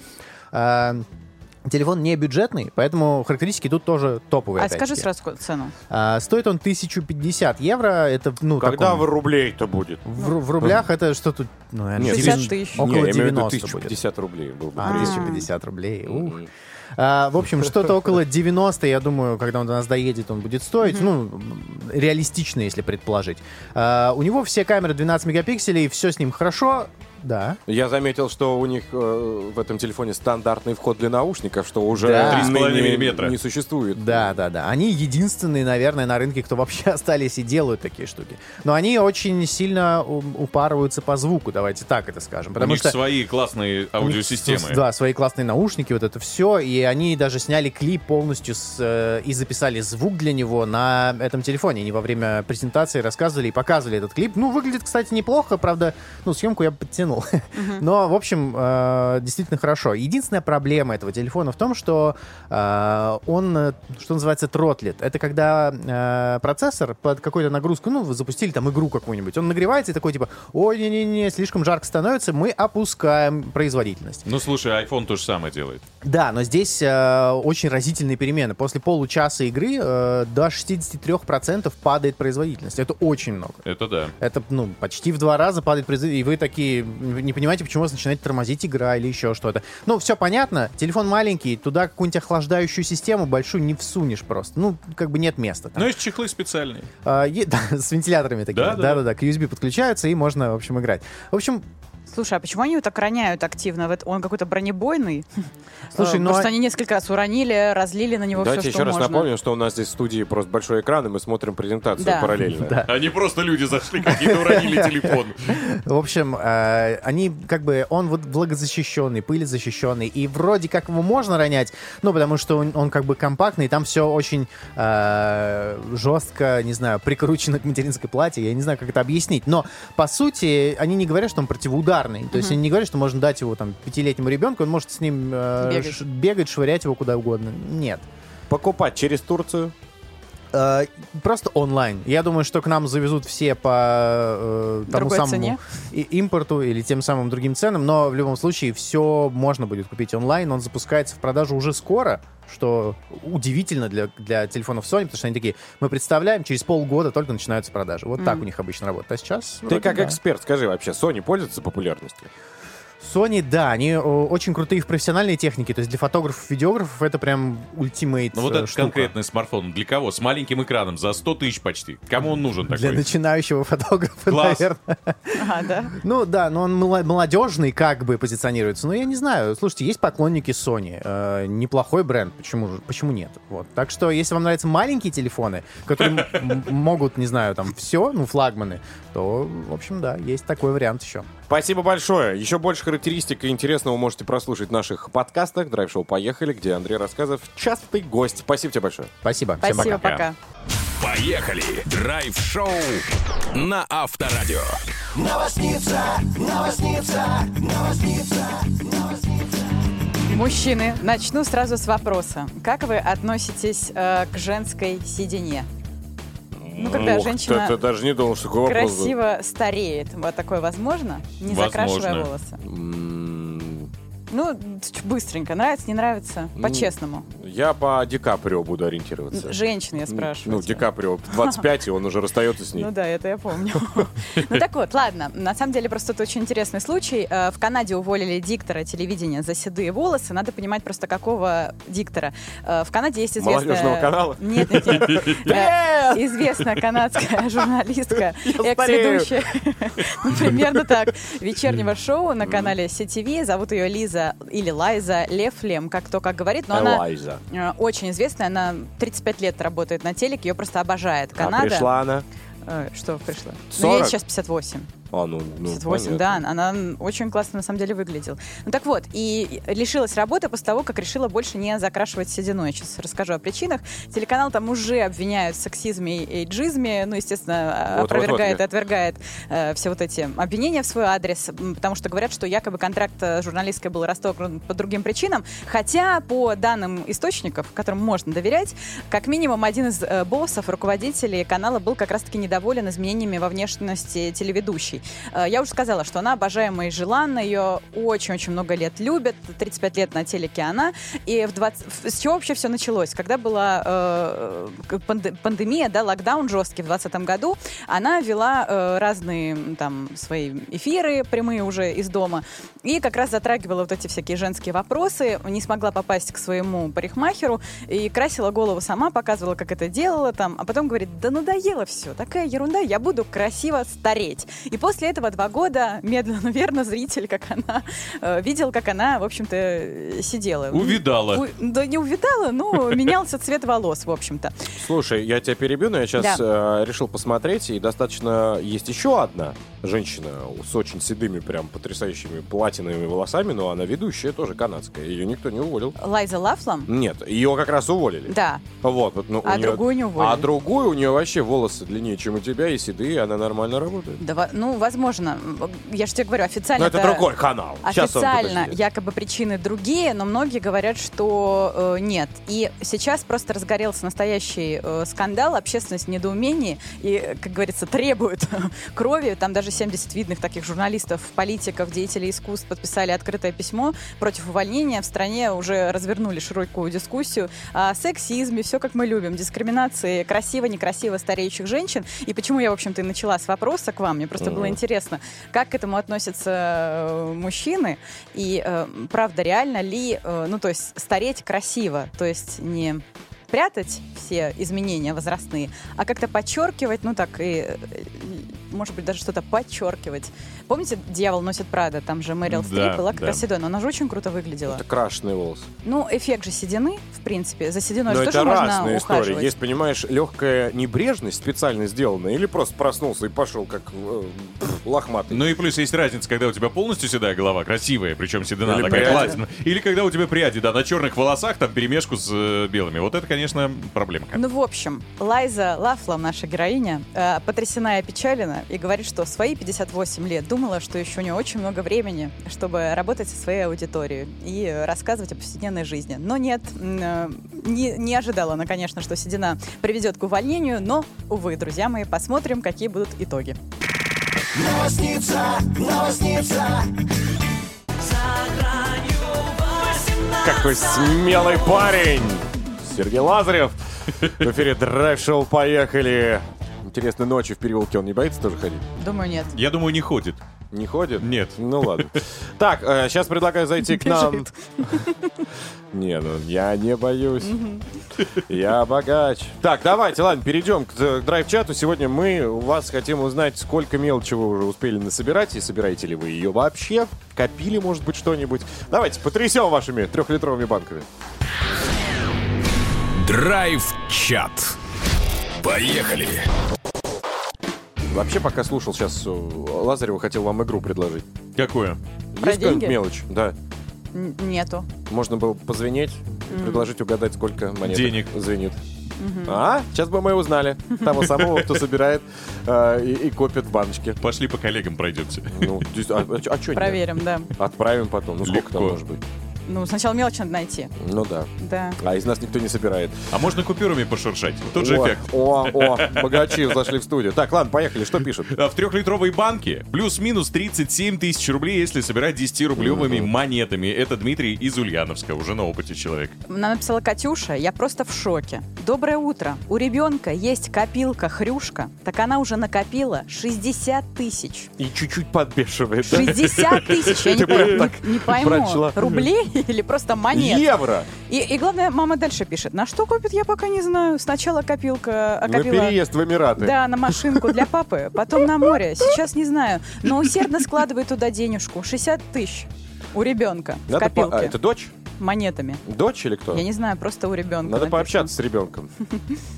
Э, Телефон не бюджетный, поэтому характеристики тут тоже топовые. А скажи сразу цену. А, стоит он 1050 евро. Это, ну, Когда таком- в рублей-то будет? в, в рублях это что тут, ну, наверное, Нет, 60 девян- тысяч. около Не, я имею в виду 90 будет. 1050 рублей был бы. А, прикол. 1050 рублей. Ух. А, в общем, что-то около 90, я думаю, когда он до нас доедет, он будет стоить. Ну, реалистично, если предположить. А, у него все камеры 12 мегапикселей, все с ним хорошо. Да. Я заметил, что у них э, в этом телефоне стандартный вход для наушников, что уже Да. ныне 3,5 миллиметра. не существует. Да, да, да. Они единственные, наверное, на рынке, кто вообще остались и делают такие штуки. Но они очень сильно у- упарываются по звуку, давайте так это скажем. У Потому них что свои классные У них аудиосистемы. с- Да, свои классные наушники, вот это все. И они даже сняли клип полностью с, э, и записали звук для него на этом телефоне. Они во время презентации рассказывали и показывали этот клип. Ну, выглядит, кстати, неплохо, правда, ну, съемку я подтянул. Но, в общем, э, действительно хорошо. Единственная проблема этого телефона в том, что э, он, что называется, тротлит. Это когда э, процессор под какой-то нагрузкой, ну, вы запустили там игру какую-нибудь, он нагревается и такой, типа, ой, не-не-не, слишком жарко становится, мы опускаем производительность. Ну, слушай, iPhone то же самое делает. Да, но здесь э, очень разительные перемены. После получаса игры э, до 63% падает производительность. Это очень много. Это да. Это, ну, почти в два раза падает производительность. И вы такие не понимаете, почему у вас начинает тормозить игра или еще что-то. Ну, все понятно. Телефон маленький, туда какую-нибудь охлаждающую систему большую не всунешь просто. Ну, как бы нет места. там. Но есть чехлы специальные. А, е- да, с вентиляторами да, Да-да-да, к USB подключаются, и можно, в общем, играть. В общем, Слушай, а почему они его так роняют активно? Он какой-то бронебойный. Слушай, Э, ну, Просто а- они несколько раз уронили, разлили на него Давайте все, еще раз можно. напомним, что у нас здесь в студии просто большой экран, и мы смотрим презентацию Да. параллельно. Да. Они просто люди зашли, какие-то уронили телефон. В общем, э, они как бы, он вот влагозащищенный, пылезащищенный, и вроде как его можно ронять, ну, потому что он, он как бы компактный, и там все очень э, жестко, не знаю, прикручено к материнской плате, я не знаю, как это объяснить, но, по сути, они не говорят, что он противоударный, то есть они не говорят, что можно дать его там пятилетнему ребенку, он может с ним э, Бегать. ш- бегать, швырять его куда угодно. Нет. Покупать через Турцию. Э, Просто онлайн. Я думаю, что к нам завезут все по э, тому Другой самому цене? и- импорту или тем самым другим ценам, но в любом случае все можно будет купить онлайн. Он запускается в продажу уже скоро, что удивительно для, для телефонов Sony, потому что они такие, мы представляем, через полгода только начинаются продажи. Вот так у них обычно работает. А сейчас... Ты вроде как да. эксперт, скажи вообще, Sony пользуется популярностью? Sony, да, они о, очень крутые в профессиональной технике, то есть для фотографов, видеографов это прям ультимейт Ну вот э, этот штука. конкретный смартфон для кого? С маленьким экраном за 100 тысяч почти. Кому он нужен Для такой? начинающего фотографа, Класс. наверное. Ага, да. Ну да, но он молодежный как бы позиционируется. Но я не знаю. Слушайте, есть поклонники Sony. Э, неплохой бренд. Почему, же- почему нет? Вот. Так что, если вам нравятся маленькие телефоны, которые могут, не знаю, там все, ну, флагманы, то, в общем, да, есть такой вариант еще. Спасибо большое. Еще больше характеристик и интересного можете прослушать в наших подкастах «Драйв-шоу Поехали», где Андрей Рассказов частый гость. Спасибо тебе большое. Спасибо. Всем Спасибо, пока. пока. Поехали! Драйв-шоу на Авторадио. Мужчины, начну сразу с вопроса. Как вы относитесь э, к женской седине? Ну, когда Ох, женщина ты, ты даже не думал, что такой вопрос будет. красиво стареет. Вот такое возможно? Не Возможно. закрашивая волосы. Ну, быстренько. Нравится, не нравится? По-честному. Я по Ди Каприо буду ориентироваться. Женщины, я спрашиваю. Ну, Ди тебя. Каприо 25, и он уже расстается с ней. Ну да, это я помню. Ну так вот, ладно. На самом деле просто это очень интересный случай. Э, В Канаде уволили диктора телевидения за седые волосы. Надо понимать просто какого диктора. Э, В Канаде есть известная... Молодежного канала? Нет, нет, нет. Э, Известная канадская журналистка, экс-ведущая. Ну, Примерно так. Вечернего шоу на канале CTV. Зовут ее Лиза или Лайза Лефлем, как кто как говорит. Но она Элайза. э, очень известная. Она 35 лет работает на телеке. Ее просто обожает А Канада. пришла она. Э, Что пришла? Ну, 40? ей сейчас 58. А, ну, ну 58, да, понятно. она очень классно на самом деле выглядела. Ну так вот, и лишилась работы после того, как решила больше не закрашивать седину. Я сейчас расскажу о причинах. Телеканал там уже обвиняют в сексизме и эйджизме, ну, естественно, Вот-вот-вот опровергает я- и отвергает э, все вот эти обвинения в свой адрес, потому что говорят, что якобы контракт э, журналистской был расторгнут по другим причинам, хотя по данным источников, которым можно доверять, как минимум один из э, боссов, руководителей канала был как раз-таки недоволен изменениями во внешности телеведущей. Э, Я уже сказала, что она обожаемая и желанна, ее очень-очень много лет любят, 35 лет на телеке она. И в 20... в- с чего вообще все началось? Когда была э, пандемия, да, локдаун жесткий в 2020 году, она вела э, разные там свои эфиры прямые уже из дома и как раз затрагивала вот эти всякие женские вопросы, не смогла попасть к своему парикмахеру и красила голову сама, показывала, как это делала там, а потом говорит, да надоело все, такая ерунда, я буду красиво стареть. И после этого два года медленно, но верно, зритель, как она, э, видел, как она, в общем-то, э, сидела. Увидала. У- да не увидала, но менялся цвет волос, в общем-то. Слушай, я тебя перебью, но я сейчас Да. э, решил посмотреть, и достаточно есть еще одна женщина с очень седыми, прям потрясающими платиновыми волосами, но она ведущая, тоже канадская. Ее никто не уволил. Лайза Лафлам? Нет, ее как раз уволили. Да. Вот, вот, ну, А неё- другую не уволили. А другую у нее вообще волосы длиннее, чем у тебя, и седые, она нормально работает. Да, ну, возможно. Я же тебе говорю, официально... Но это другой канал. Официально якобы причины другие, но многие говорят, что э, нет. И сейчас просто разгорелся настоящий э, скандал, общественность в недоумении и, как говорится, требует крови. Там даже 70 видных таких журналистов, политиков, деятелей искусств подписали открытое письмо против увольнения. В стране уже развернули широкую дискуссию о сексизме, все как мы любим, дискриминации красиво-некрасиво стареющих женщин. И почему я, в общем-то, и начала с вопроса к вам. Мне просто было интересно, как к этому относятся э, мужчины и э, правда реально ли, э, ну то есть стареть красиво, то есть не прятать все изменения возрастные, а как-то подчеркивать, ну так и, может быть, даже что-то подчеркивать. Помните «Дьявол носит Прада»? Там же Мэрил Да, Стрип была как да. раз седой, но она же очень круто выглядела. Это крашеные волосы. Ну, эффект же седины, в принципе, за сединой Но же это тоже можно истории. ухаживать. Есть, понимаешь, легкая небрежность специально сделанная, или просто проснулся и пошел как э, лохматый. Ну и плюс есть разница, когда у тебя полностью седая голова, красивая, причем седина Или такая классная. Или когда у тебя пряди, да, на черных волосах, там перемешку с э, белыми. Вот это, конечно, проблемка. Ну, в общем, Лайза Лафлам, наша героиня, э, потрясена и опечалена и говорит, что в свои 58 лет думала, что еще у нее очень много времени, чтобы работать со своей аудиторией и рассказывать о повседневной жизни. Но нет, э, не, не ожидала она, конечно, что седина приведет к увольнению, но, увы, друзья мои, посмотрим, какие будут итоги. Новосница, новосница. Какой смелый парень! Сергей Лазарев. В эфире драйв-шоу «Поехали». Интересно, ночью в переулке он не боится тоже ходить? Думаю, нет. Я думаю, не ходит. Не ходит? Нет. Ну ладно. Так, сейчас предлагаю зайти к нам. Не, ну я не боюсь. Я богач. Так, давайте, ладно, перейдем к э, драйв-чату. Сегодня мы у вас хотим узнать, сколько мелочи вы уже успели насобирать, и собираете ли вы ее вообще. Копили, может быть, что-нибудь. Давайте, потрясем вашими трехлитровыми банками. Драйв-чат. Поехали. Вообще, пока слушал сейчас э, Лазарева, хотел вам игру предложить. Какую? Про Есть какая-нибудь деньги? мелочь? Да. Н- Нету. Можно было позвенеть, предложить угадать, сколько монет Денег. звенит. А, сейчас бы мы узнали. Того самого, кто собирает э, и, и копит в баночке. Пошли по коллегам пройдемся. Ну, здесь- а, а, что Проверим, да. Отправим потом. Ну, сколько там Легко. может быть? Ну, сначала мелочь надо найти. Ну да. Да. А из нас никто не собирает. А можно купюрами пошуршать? Тот же о, эффект. О, о, богачи зашли в студию. Так, ладно, поехали. Что пишут? В трехлитровой банке плюс-минус 37 тысяч рублей, если собирать 10-рублевыми монетами. Это Дмитрий из Ульяновска, уже на опыте человек. Нам написала Катюша, я просто в шоке. Доброе утро. У ребенка есть копилка хрюшка, так она уже накопила 60 тысяч. И чуть-чуть подбешивает, да? 60 тысяч, я не, не пойму, рублей или просто монет. Евро! И, и главное, мама дальше пишет, на что купит, я пока не знаю. Сначала копилка, На окопила... переезд в Эмираты. Да, на машинку для папы, потом на море. Сейчас не знаю, но усердно складывает туда денежку. 60 тысяч у ребенка в по- копилке. а, это дочь? Монетами. Дочь или кто? Я не знаю, просто у ребенка. Надо написано. пообщаться с ребенком.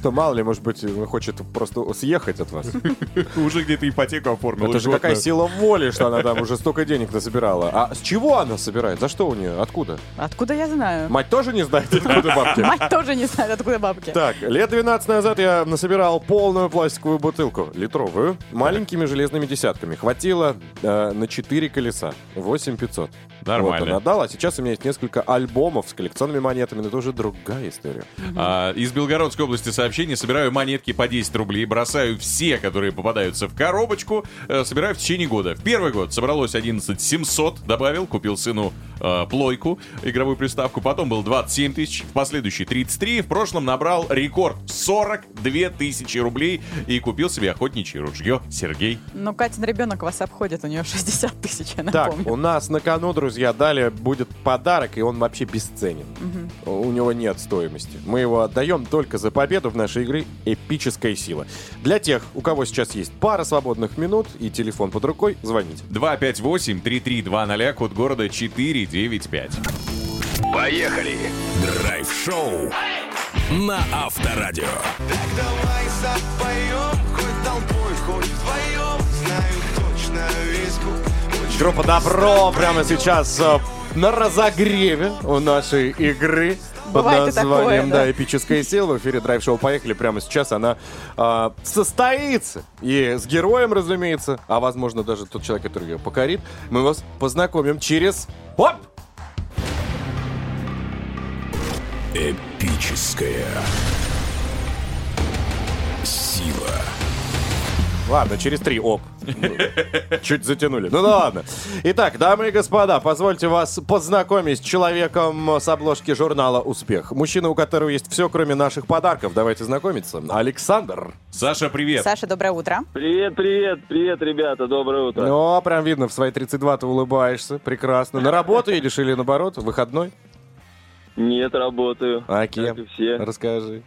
То мало ли, может быть, он хочет просто съехать от вас. Уже где-то ипотеку оформил. Это же какая сила воли, что она там уже столько денег насобирала. А с чего она собирает? За что у нее? Откуда? Откуда я знаю? Мать тоже не знает, откуда бабки? Мать тоже не знает, откуда бабки. Так, лет 12 назад я насобирал полную пластиковую бутылку, литровую, маленькими железными десятками. Хватило э, на 4 колеса, 8500. Нормально. Вот он отдал, а сейчас у меня есть несколько альбомов с коллекционными монетами, но это уже другая история. А, из Белгородской области сообщение. Собираю монетки по 10 рублей, бросаю все, которые попадаются в коробочку, э, собираю в течение года. В первый год собралось 11 700, добавил, купил сыну э, плойку, игровую приставку, потом был 27 тысяч, в последующий 33, в прошлом набрал рекорд 42 тысячи рублей и купил себе охотничье ружье. Сергей. Ну, Катин ребенок вас обходит, у нее 60 тысяч, я Так, напомню. у нас на кону, друзья, далее будет подарок, и он вообще бесценен. У него нет стоимости. Мы его отдаем только за победу в нашей игре «Эпическая сила». Для тех, у кого сейчас есть пара свободных минут и телефон под рукой, звоните. 258-3320, код города 495. Поехали. Драйв-шоу на Авторадио. Давай запоем, хоть толпой, хоть вдвоем Знаю точно весь Группа «Добро» прямо сейчас э, на разогреве у нашей игры. Под Бывает названием, такое, да. да. «Эпическая сила» в эфире драйв-шоу «Поехали». Прямо сейчас она э, состоится. И с героем, разумеется, а возможно даже тот человек, который ее покорит, мы вас познакомим через... Оп! Эпическая сила. Ладно, через три, оп. Чуть затянули. Ну да ладно. Итак, дамы и господа, позвольте вас познакомить с человеком с обложки журнала «Успех». Мужчина, у которого есть все, кроме наших подарков. Давайте знакомиться. Александр. Саша, привет. Саша, доброе утро. Привет, привет, привет, ребята, доброе утро. Ну, прям видно, в свои 32 ты улыбаешься. Прекрасно. На работу едешь или наоборот, выходной? Нет, работаю. А кем? все. Расскажи.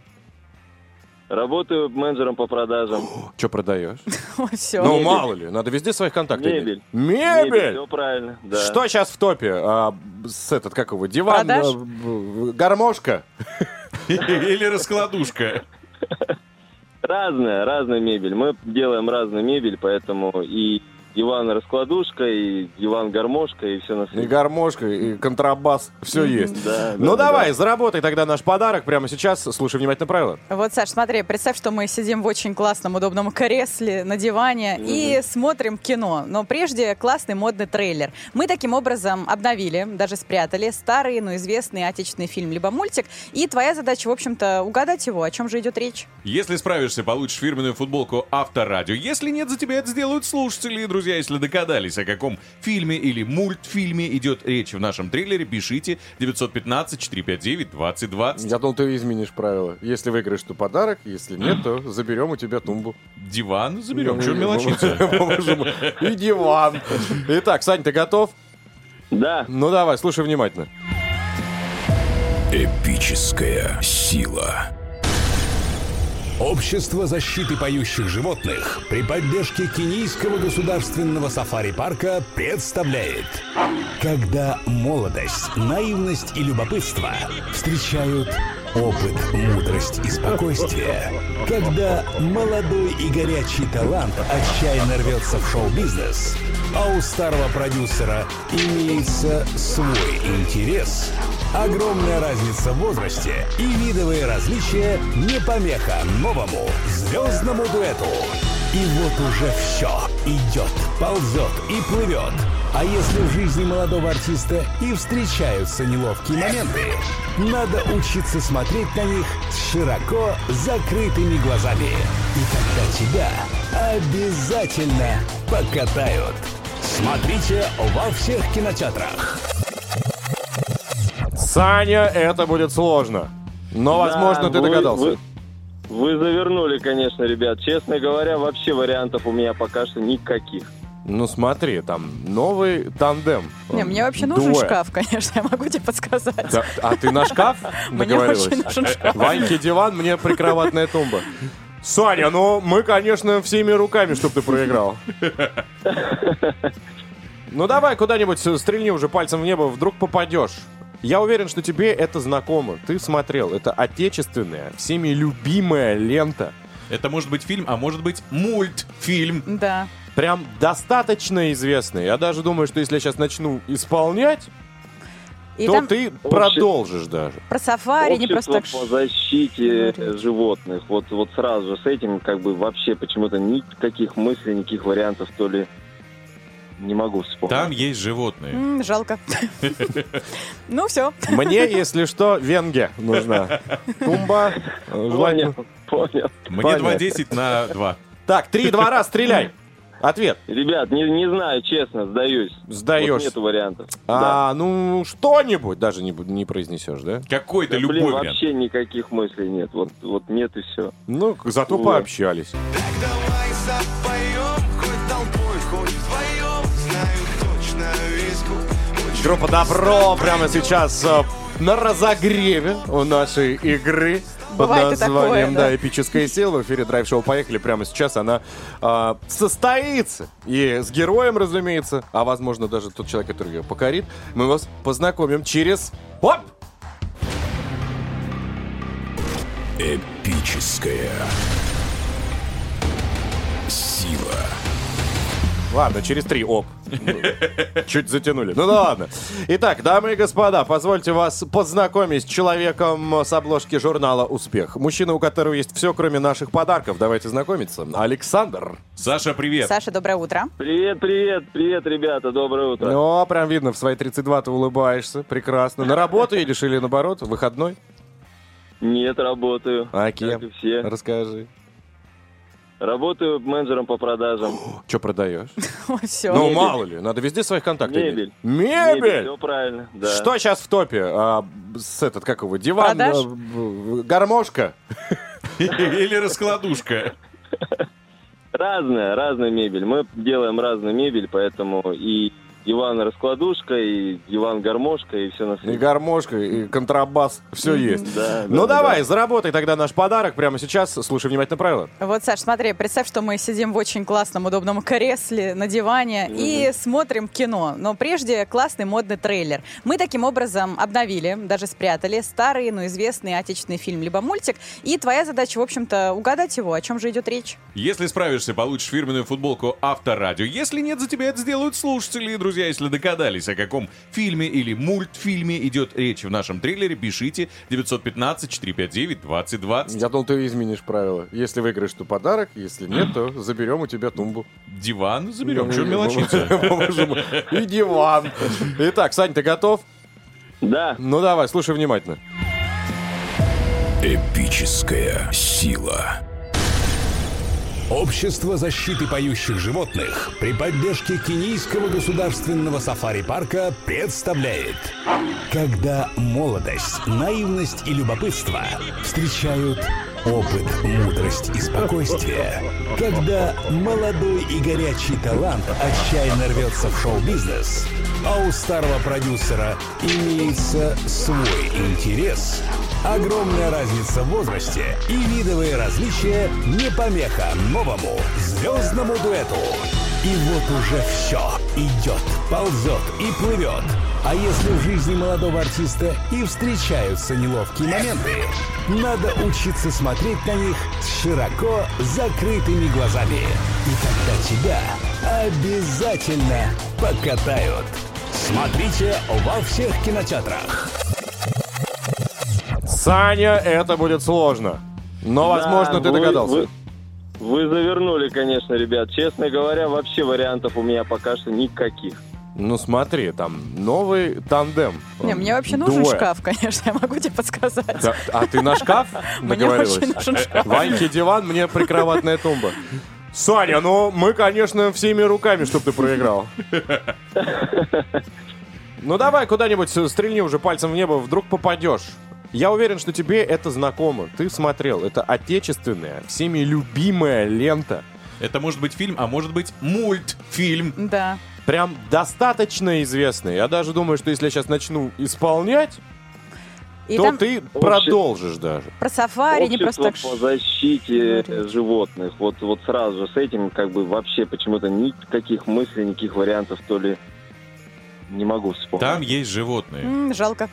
Работаю менеджером по продажам. Что продаешь? Все. Ну, мало ли, надо везде своих контактов Мебель. иметь. Мебель! Все правильно, да. Что сейчас в топе? А, с этот, как его, диван, Продаж? э, гармошка? Или раскладушка. Разная, разная мебель. Мы делаем разную мебель, поэтому и диван-раскладушка, и диван-гармошка, и все на И свете. гармошка, и контрабас, все есть. Да, Ну да, давай, да. заработай тогда наш подарок прямо сейчас. Слушай внимательно правила. Вот, Саш, смотри, представь, что мы сидим в очень классном, удобном кресле на диване и смотрим кино. Но прежде классный модный трейлер. Мы таким образом обновили, даже спрятали старый, но известный отечественный фильм либо мультик. И твоя задача, в общем-то, угадать его. О чем же идет речь? Если справишься, получишь фирменную футболку Авторадио. Если нет, за тебя это сделают слушатели. Друзья, если догадались, о каком фильме или мультфильме идет речь в нашем трейлере, пишите 915-459-2020. Я думал, ты изменишь правила. Если выиграешь, то подарок. Если нет, то заберем у тебя тумбу. Диван заберем. Чего мелочиться? Боже мой. И диван. Итак, Сань, ты готов? Да. Ну давай, слушай внимательно. Эпическая сила. Общество защиты поющих животных при поддержке Кенийского государственного сафари-парка представляет. Когда молодость, наивность и любопытство встречают опыт, мудрость и спокойствие Когда молодой и горячий талант отчаянно рвется в шоу-бизнес а у старого продюсера имеется свой интерес, огромная разница в возрасте и видовые различия не помеха новому звездному дуэту. И вот уже все идет, ползет и плывет. А если в жизни молодого артиста и встречаются неловкие моменты, надо учиться смотреть на них с широко закрытыми глазами. И тогда тебя обязательно покатают. Смотрите во всех кинотеатрах. Саня, это будет сложно. Но, возможно, Да, ты вы- догадался. Вы, вы завернули, конечно, ребят. Честно говоря, вообще вариантов у меня пока что никаких. Ну смотри, там новый тандем. Не, мне вообще нужен Дуэт. шкаф, конечно, я могу тебе подсказать. Да, а ты на шкаф Мне договорилась? очень нужен шкаф. Ваньке диван, мне прикроватная тумба. Саня, ну мы, конечно, всеми руками, чтобы ты проиграл. Ну давай куда-нибудь стрельни уже пальцем в небо, вдруг попадешь. Я уверен, что тебе это знакомо. Ты смотрел. Это отечественная, всеми любимая лента. Это может быть фильм, а может быть мультфильм. Да. Прям достаточно известная. Я даже думаю, что если я сейчас начну исполнять, И то там ты продолжишь даже. про сафари не просто так... по защите животных. Вот, вот сразу же с этим как бы вообще почему-то никаких мыслей, никаких вариантов, то ли не могу вспомнить. Там есть животные. М, Жалко. Ну все. Мне, если что, венге нужна. Тумба. желательно. Понял, понял. Мне Понятно. 2.10 на 2. Так, три-два раз стреляй. Ответ. Ребят, не, не знаю, честно, сдаюсь. Сдаешься. Вот нету вариантов. А, ну, что-нибудь даже не, не произнесешь, да? Какой-то Да, любой блин, вариант. вообще никаких мыслей нет. Вот, вот нет и все. Ну, зато Вот. пообщались. Давай запоем, хоть толпой, хоть вдвоем Знаю точно клуб Группа Добро прямо сейчас э, на разогреве у нашей игры. Под Бывает и такое, названием, да. да. эпическая сила. В эфире драйв-шоу «Поехали». Прямо сейчас она э, состоится. И с героем, разумеется, а возможно даже тот человек, который ее покорит, мы вас познакомим через... Оп! Эпическая сила. Ладно, через три, оп. Чуть затянули. Ну да ладно. Итак, дамы и господа, позвольте вас познакомить с человеком с обложки журнала «Успех». Мужчина, у которого есть все, кроме наших подарков. Давайте знакомиться. Александр. Саша, привет. Саша, доброе утро. Привет, привет, привет, ребята, доброе утро. Ну, прям видно, в свои 32 ты улыбаешься. Прекрасно. На работу едешь или наоборот, выходной? Нет, работаю. А Как кем? и все. Расскажи. Работаю менеджером по продажам. Что продаешь? Все. Ну, Мебель. мало ли, надо везде своих контактов Мебель. иметь. Мебель! Все правильно, да. Что сейчас в топе? А, с этот, как его, диван, Продаж? а, в- гармошка? Или раскладушка. Разная, разная мебель. Мы делаем разную мебель, поэтому и диван-раскладушка, и диван-гармошка, и все на И свете. гармошка, и контрабас, все есть. Да, Ну да, давай, да. заработай тогда наш подарок прямо сейчас. Слушай внимательно правила. Вот, Саш, смотри, представь, что мы сидим в очень классном, удобном кресле на диване и смотрим кино. Но прежде классный модный трейлер. Мы таким образом обновили, даже спрятали старый, но известный отечественный фильм либо мультик. И твоя задача, в общем-то, угадать его, о чем же идет речь. Если справишься, получишь фирменную футболку Авторадио. Если нет, за тебя это сделают слушатели. Друзья, если догадались, о каком фильме или мультфильме идет речь в нашем трейлере, пишите 915-459-2020. Я думал, ты изменишь правила. Если выиграешь, то подарок. Если нет, то заберем у тебя тумбу. Диван заберем. Ну, мелочиться? И диван. Итак, Сань, ты готов? Да. Ну давай, слушай внимательно. Эпическая сила. Общество защиты поющих животных при поддержке Кенийского государственного сафари-парка представляет. Когда молодость, наивность и любопытство встречают опыт, мудрость и спокойствие. Когда молодой и горячий талант отчаянно рвется в шоу-бизнес А у старого продюсера имеется свой интерес Огромная разница в возрасте и видовые различия не помеха новому звездному дуэту. И вот уже все идет, ползет и плывет. А если в жизни молодого артиста и встречаются неловкие моменты, надо учиться смотреть на них с широко закрытыми глазами. И тогда тебя обязательно покатают. Смотрите во всех кинотеатрах. Саня, это будет сложно. Но, возможно, ты вы- догадался. Вы, вы завернули, конечно, ребят. Честно говоря, вообще вариантов у меня пока что никаких. Ну смотри, там новый тандем. Не, мне вообще нужен Двое. шкаф, конечно, я могу тебе подсказать. Да, а ты на шкаф Мне договорилась? очень нужен шкаф. Ваньке диван, мне прикроватная тумба. Саня, ну мы, конечно, всеми руками, чтобы ты проиграл. Ну давай куда-нибудь стрельни уже пальцем в небо, вдруг попадешь. Я уверен, что тебе это знакомо. Ты смотрел. Это отечественная, всеми любимая лента. Это может быть фильм, а может быть мультфильм. Да. Прям достаточно известная. Я даже думаю, что если я сейчас начну исполнять, И то там ты продолжишь даже. про сафари не просто так... по защите животных. Вот, вот сразу же с этим как бы вообще почему-то никаких мыслей, никаких вариантов, то ли не могу вспомнить. Там есть животные. М, Жалко.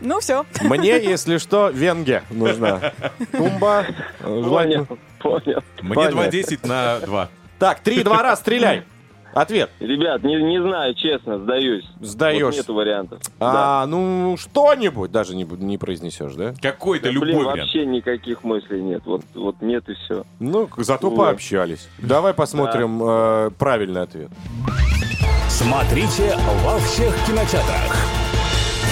Ну все. Мне, если что, венге нужна. Тумба. э, желательно. Понял, понял. Мне Понятно. 2.10 на 2. Так, три-два раз стреляй. Ответ. Ребят, не, не знаю, честно, сдаюсь. Сдаешься. Вот нету вариантов. А, ну, что-нибудь даже не, бу- не произнесешь, да? Какой-то Да, любой блин, вариант. вообще никаких мыслей нет. Вот, вот нет и все. Ну, зато Вот. пообщались. Давай посмотрим э, правильный ответ. Смотрите во всех кинотеатрах.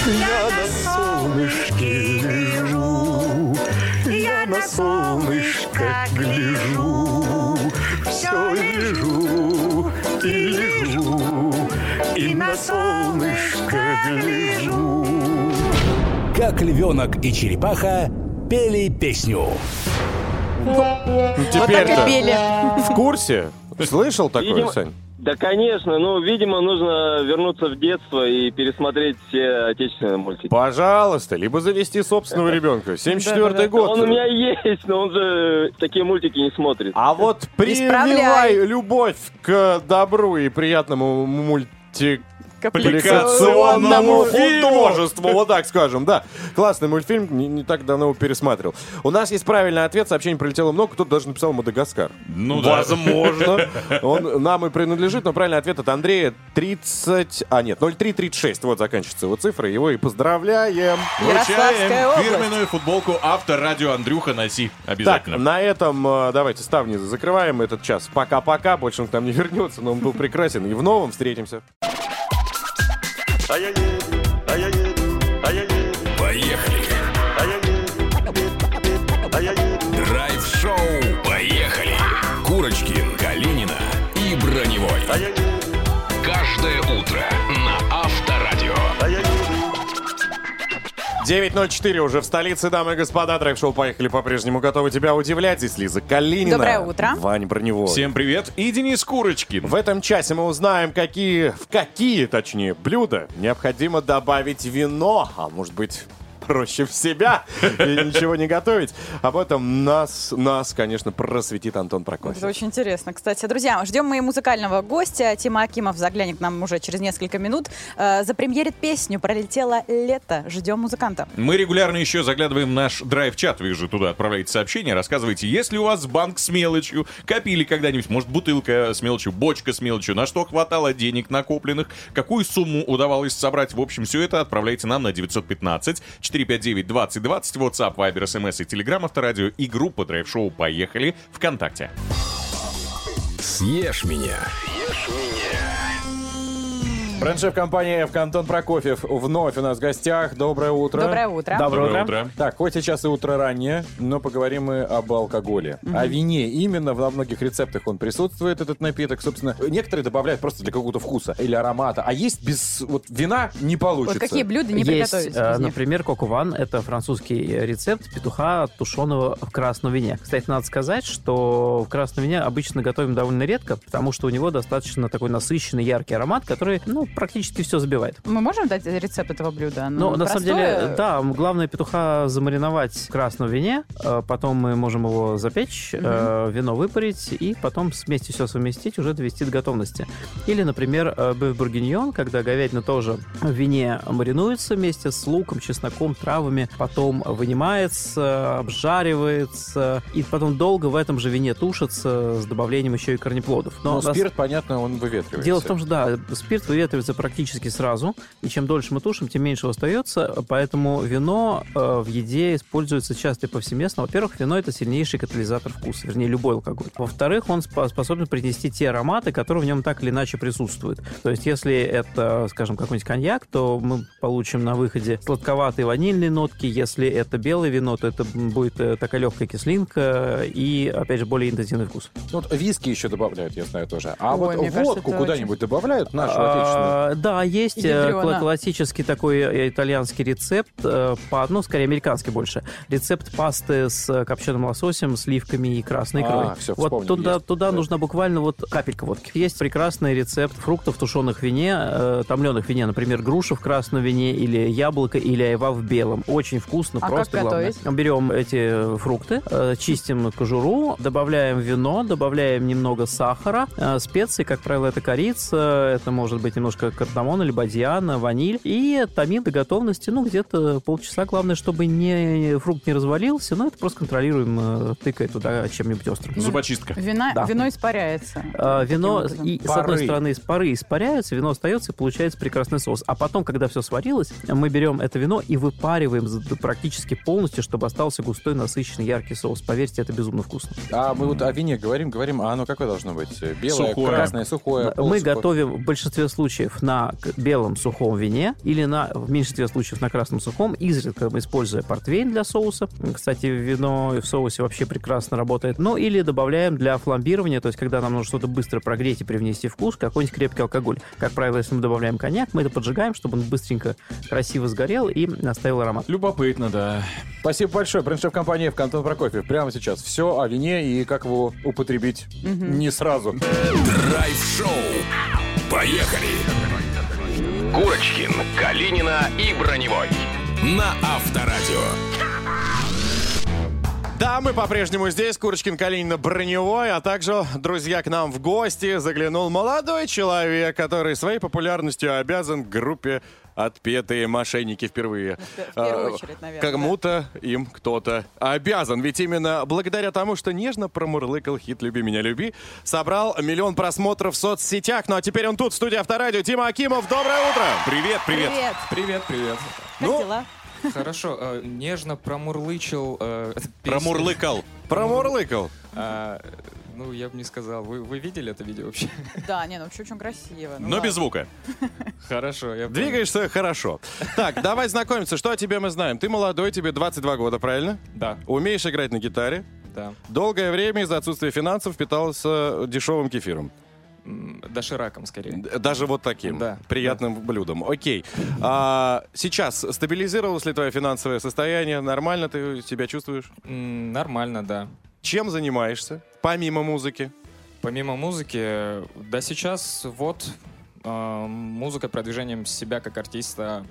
Я на солнышке лежу, я на солнышко гляжу, все лежу и лежу, и на солнышко гляжу. Как львенок и черепаха пели песню. Ну, Вот так и пели. в курсе? Слышал такое, Видимо- Сань? Да, конечно, ну, видимо, нужно вернуться в детство и пересмотреть все отечественные мультики. Пожалуйста, либо завести собственного ребенка. 74-й год. Он у меня есть, но он же такие мультики не смотрит. А вот прививай любовь к добру и приятному мультик Аппликационному Аппликационному художеству, вот так скажем, да. Классный мультфильм, не, не так давно его пересматривал. У нас есть правильный ответ, сообщений прилетело много, кто-то даже написал Мадагаскар. Ну да. Возможно. Он нам и принадлежит, но правильный ответ от Андрея 30... А, нет, 0336, вот заканчивается его цифра, его и поздравляем. Вручаем фирменную футболку Авторадио Андрюха носи. Так, Обязательно. на этом э, давайте ставни закрываем этот час. Пока-пока, больше он к нам не вернется, но он был прекрасен. И в новом встретимся. А я еду, а я еду, а я еду, Поехали. а я еду, а я еду. Драйв-шоу. Поехали. Курочкин, Калинина и Броневой. А я еду, Каждое утро 9.04 уже в столице, дамы и господа. Драйв-шоу «Поехали» по-прежнему готовы тебя удивлять. Здесь Лиза Калинина. Доброе утро. Ваня Броневой. Всем привет. И Денис Курочкин. В этом часе мы узнаем, какие, в какие, точнее, блюда необходимо добавить вино, а может быть проще в себя и ничего не готовить. Об этом нас, нас, конечно, просветит Антон Прокофьев. Это очень интересно. Кстати, друзья, ждем мы музыкального гостя. Тима Акимов заглянет к нам уже через несколько минут. Э, запремьерит песню «Пролетело лето». Ждем музыканта. Мы регулярно еще заглядываем в наш драйв-чат. Вы же туда отправляете сообщения, рассказывайте, есть ли у вас банк с мелочью, копили когда-нибудь, может, бутылка с мелочью, бочка с мелочью, на что хватало денег накопленных, какую сумму удавалось собрать. В общем, все это отправляйте нам на 915 459 2020, WhatsApp, Viber, SMS и Telegram, Авторадио и группа Драйв Шоу «Поехали» ВКонтакте. Съешь меня. Бренд-шеф компании «Эвка» Антон Прокофьев вновь у нас в гостях. Доброе утро. Доброе утро. Доброе утро. Так, хоть сейчас и утро раннее, но поговорим мы об алкоголе. О вине. Именно во многих рецептах он присутствует, этот напиток. Собственно, некоторые добавляют просто для какого-то вкуса или аромата. А есть без вот вина не получится. Вот какие блюда не Есть, приготовить э, например, кокуван. Это французский рецепт петуха, тушеного в красном вине. Кстати, надо сказать, что в красном вине обычно готовим довольно редко, потому что у него достаточно такой насыщенный, яркий аромат, который, ну, практически все забивает. Мы можем дать рецепт этого блюда? Ну, на самом деле, да, главное петуха замариновать в красном вине, э, потом мы можем его запечь, э, вино выпарить и потом вместе все совместить, уже довести до готовности. Или, например, э, беф бургиньон, когда говядина тоже в вине маринуется вместе с луком, чесноком, травами, потом вынимается, обжаривается, и потом долго в этом же вине тушится с добавлением еще и корнеплодов. Но на- спирт, понятно, он выветривается. Дело в том, что да, спирт выветривается практически сразу, и чем дольше мы тушим, тем меньше остается, поэтому вино э, в еде используется часто и повсеместно. Во-первых, вино это сильнейший катализатор вкуса, вернее, любой алкоголь. Во-вторых, он спо- способен принести те ароматы, которые в нем так или иначе присутствуют. То есть, если это, скажем, какой-нибудь коньяк, то мы получим на выходе сладковатые ванильные нотки. Если это белое вино, то это будет э, такая легкая кислинка и, опять же, более интенсивный вкус. Ну, Вот виски еще добавляют, я знаю тоже. А Ой, вот кажется, водку это куда-нибудь добавляют, нашу отечественную? А, Да, есть э, Ядрёно. кла- классический такой э, итальянский рецепт, э, по, ну, скорее, американский больше. Рецепт пасты с э, копченым лососем, сливками и красной А, икрой. всё, вот вспомнил, туда, есть. туда Да. нужна буквально вот капелька водки. Есть прекрасный рецепт фруктов, тушеных в вине, э, томленых в вине, например, груша в красном вине или яблоко или айва в белом. Очень вкусно, А просто как главное. готовить? Берем эти фрукты, э, чистим кожуру, добавляем вино, добавляем немного сахара, э, специи, как правило, это корица, это может быть немножко кардамон или бадьян, ваниль, и томим до готовности, ну, где-то полчаса. Главное, чтобы не, фрукт не развалился, но это просто контролируем, э, тыкая туда чем-нибудь острым. Зубочистка. Вина, Да. Вино испаряется. А, Вино, и, с одной стороны, из пары испаряются, вино остается, и получается прекрасный соус. А потом, когда все сварилось, мы берем это вино и выпариваем практически полностью, чтобы остался густой, насыщенный, яркий соус. Поверьте, это безумно вкусно. А мы вот о вине говорим, говорим, а оно какое должно быть? Белое, Сухое. красное, сухое, Мы готовим в большинстве случаев на к- белом сухом вине или на, в меньшинстве случаев на красном сухом, изредка мы используя портвейн для соуса. Кстати, вино в соусе вообще прекрасно работает. Ну, или добавляем для фламбирования, то есть когда нам нужно что-то быстро прогреть и привнести вкус, какой-нибудь крепкий алкоголь. Как правило, если мы добавляем коньяк, мы это поджигаем, чтобы он быстренько, красиво сгорел и оставил аромат. Любопытно, да. Спасибо большое. Бренд-шеф компании «Эвка» Антон Прокофьев. Прямо сейчас все о вине и как его употребить не сразу. Драйв-шоу. Поехали! Курочкин, Калинина и Броневой. На Авторадио. Да, мы по-прежнему здесь, Курочкин, Калинина, Броневой, а также, друзья, к нам в гости заглянул молодой человек, который своей популярностью обязан группе «Отпетые мошенники» впервые. В первую А, очередь, наверное, Кому-то им кто-то обязан. Ведь именно благодаря тому, что нежно промурлыкал хит «Люби меня, люби», собрал миллион просмотров в соцсетях. Ну а теперь он тут, в студии Авторадио. Тима Акимов, доброе утро! Привет, привет. Привет. Привет, привет. Как Ну, дела? Хорошо, э, нежно промурлычил э. Промурлыкал. Промурлыкал. А, ну, я бы не сказал. Вы, вы видели это видео вообще? Да, не, ну вообще очень красиво. Ну Но ладно. без звука. Хорошо, я понял. Двигаешься хорошо. Так, давай знакомиться. Что о тебе мы знаем? Ты молодой, тебе 22 года, правильно? Да, Умеешь играть на гитаре. да. Долгое время из-за отсутствия финансов питался дешевым кефиром. Дошираком скорее. Даже вот таким Да, приятным блюдом. Окей. А, сейчас стабилизировалось ли твое финансовое состояние? Нормально ты себя чувствуешь? М, Нормально, да. Чем занимаешься? Помимо музыки? Помимо музыки, да сейчас вот э, музыка, продвижением себя как артиста,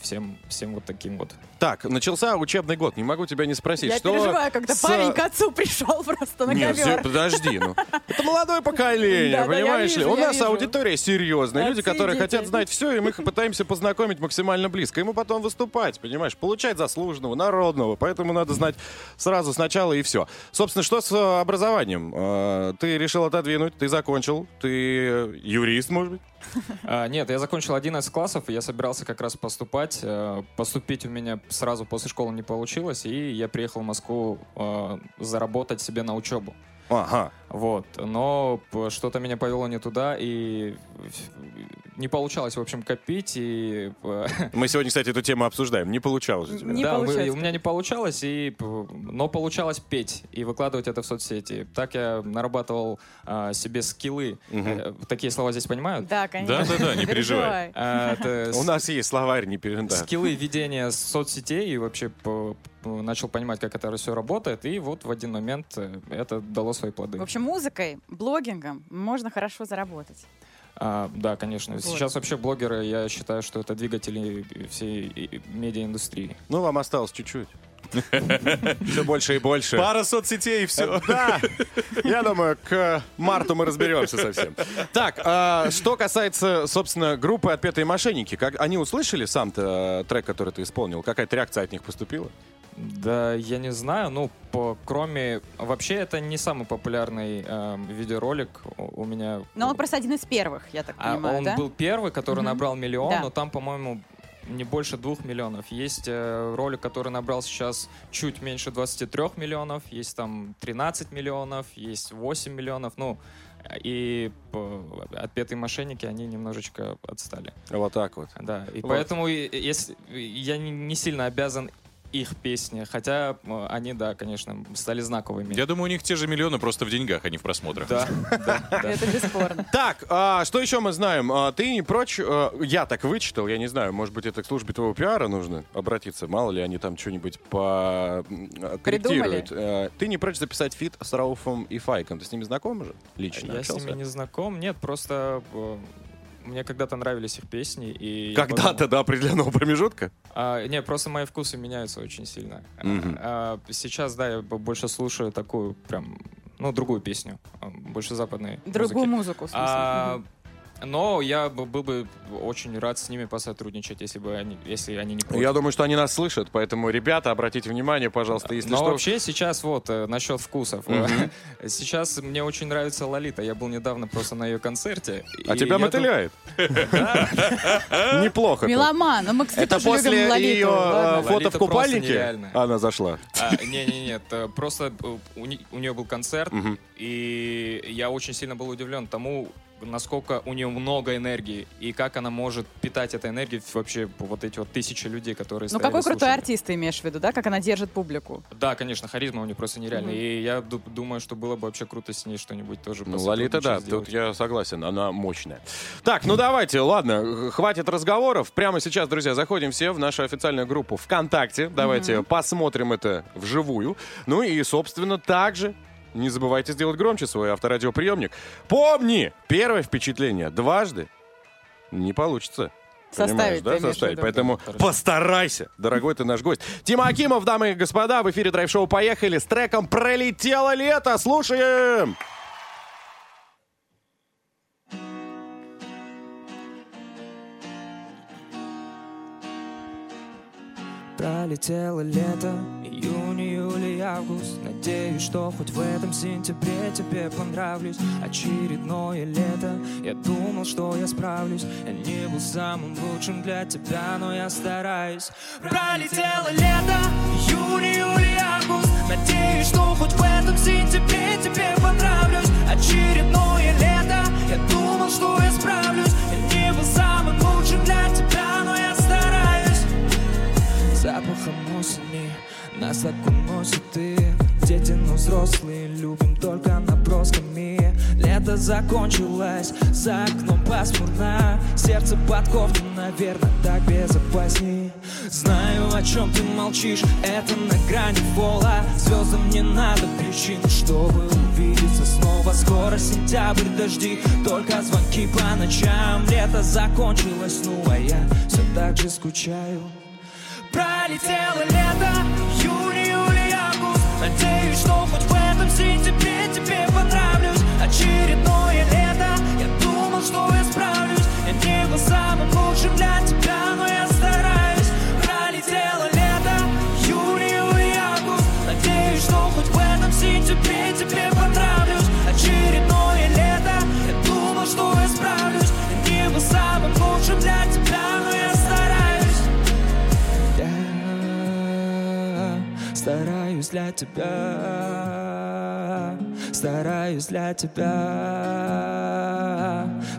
всем, всем вот таким вот. Так, начался учебный год. Не могу тебя не спросить, Я что... переживаю, когда с- парень к отцу пришел просто на Нет, ковер. Подожди, ну. Это молодое поколение, Да, да, я понимаешь ли? У нас вижу. аудитория серьезная. Люди, Отцы которые дети. хотят знать все, и мы их пытаемся познакомить максимально близко. Ему потом выступать, понимаешь? Получать заслуженного, народного. Поэтому надо знать сразу сначала и все. Собственно, что с э, образованием? Э, Ты решил отодвинуть, ты закончил, ты э, юрист, может быть? А, нет, я закончил 11 классов, и я собирался как раз поступать. Поступить у меня сразу после школы не получилось, и я приехал в Москву э, заработать себе на учебу. Ага. Вот. Но что-то меня повело не туда, и не получалось, в общем, копить, и... э, Мы сегодня, кстати, эту тему обсуждаем. Не получалось у тебя. да, вы- у меня не получалось, и, но получалось петь и выкладывать это в соцсети. Так я нарабатывал а, себе скиллы. Э, Такие слова здесь понимают? Да, конечно. Да-да-да, не переживай. А, У нас есть словарь, не пере- да. скиллы ведения соцсетей и вообще начал понимать, как это все работает. И вот в один момент э, это дало свои плоды. В общем, музыкой, блогингом можно хорошо заработать. А, да, конечно. Вот. Сейчас вообще блогеры, я считаю, что это двигатели всей медиаиндустрии. Ну, вам осталось чуть-чуть. Все больше и больше. Пара соцсетей и все. Да, я думаю, к марту мы разберемся совсем. Так, а, что касается, собственно, группы «Отпетые мошенники», как они услышали сам-то э, трек, который ты исполнил? Какая-то реакция от них поступила? Да, я не знаю. Ну, по, кроме... Вообще, это не самый популярный эм, видеоролик у, меня. Но он просто один из первых, я так А понимаю, он да? был первый, который Мгм. набрал миллион, Да. но там, по-моему, не больше двух миллионов. Есть э, ролик, который набрал сейчас чуть меньше 23 миллионов, есть там 13 миллионов, есть 8 миллионов. Ну, и э, отпетые мошенники, они немножечко отстали. Вот так вот. Да, и Вот. поэтому и- если, я не сильно обязан их песни, хотя они, да, конечно, стали знаковыми. Я думаю, у них те же миллионы просто в деньгах, а не в просмотрах. Да, Это бесспорно. Так, а, что еще мы знаем? А, ты не прочь, а, я так вычитал, я не знаю, может быть, это к службе твоего пиара нужно обратиться, мало ли они там что-нибудь по корректируют. Ты не прочь записать фит с Рауфом и Файком, ты с ними знаком уже? Лично Я с ними не знаком. Нет, просто мне когда-то нравились их песни. И Когда-то подумал- до определенного промежутка? А, не, просто мои вкусы меняются очень сильно. Мгм. А, сейчас, да, я больше слушаю такую прям, ну, другую песню, а, больше западной Другую музыки. музыку, в смысле. А, но я бы- был бы очень рад с ними посотрудничать, если бы они, если они не против. Я думаю, что они нас слышат, поэтому, ребята, обратите внимание, пожалуйста, если Но что... вообще сейчас вот э, насчет вкусов. Мгм. Сейчас мне очень нравится Лолита. Я был недавно просто на ее концерте. А тебя мотыляет. Неплохо. Меломан, ну мы, кстати, Это после ее э, фото в купальнике она зашла. А, Не-не-нет, э, просто у, не- нее был концерт, и я очень сильно был удивлен тому, насколько у нее много энергии, и как она может питать этой энергией вообще вот эти вот тысячи людей, которые Ну какой крутой артист ты имеешь в виду, да? Как она держит публику. Да, конечно, харизма у нее просто нереальная. Мгм. И я ду- думаю, что было бы вообще круто с ней что-нибудь тоже Ну, Лолита, да, посотрудничать, тут сделать. я согласен, она мощная. Так, ну давайте, ладно, хватит разговоров. Прямо сейчас, друзья, заходим все в нашу официальную группу ВКонтакте. Давайте посмотрим это вживую. Ну и, собственно, также не забывайте сделать громче свой авторадиоприемник. Помни, первое впечатление дважды не получится. Составить, да, составить. Поэтому Хорошо. постарайся, дорогой ты наш гость. Тима Акимов, дамы и господа, в эфире драйв-шоу «Поехали» с треком «Пролетело лето». Слушаем! Пролетело лето, июнь, июль и август. Надеюсь, что хоть в этом сентябре тебе понравлюсь. Очередное лето, я думал, что я справлюсь. Я не был самым лучшим для тебя, но я стараюсь. Пролетело лето, июнь, июль нас так уносит и Дети, но взрослые, любим только набросками Лето закончилось За окном пасмурно. Сердце подковано, наверное, так безопасней Знаю, о чем ты молчишь Это на грани фола. Звездам не надо причин, чтобы увидеться снова. Скоро сентябрь, дожди Только звонки по ночам. Лето закончилось, ну а я все так же скучаю. Пролетело лето, Надеюсь, что хоть в этом сентябре тебе понравлюсь. Очередное лето, я думал, что я справлюсь. Я не был самым лучшим для тебя, но я стараюсь. Пролетело лето, июль и август Надеюсь, что хоть в этом сентябре тебе для тебя, стараюсь для тебя,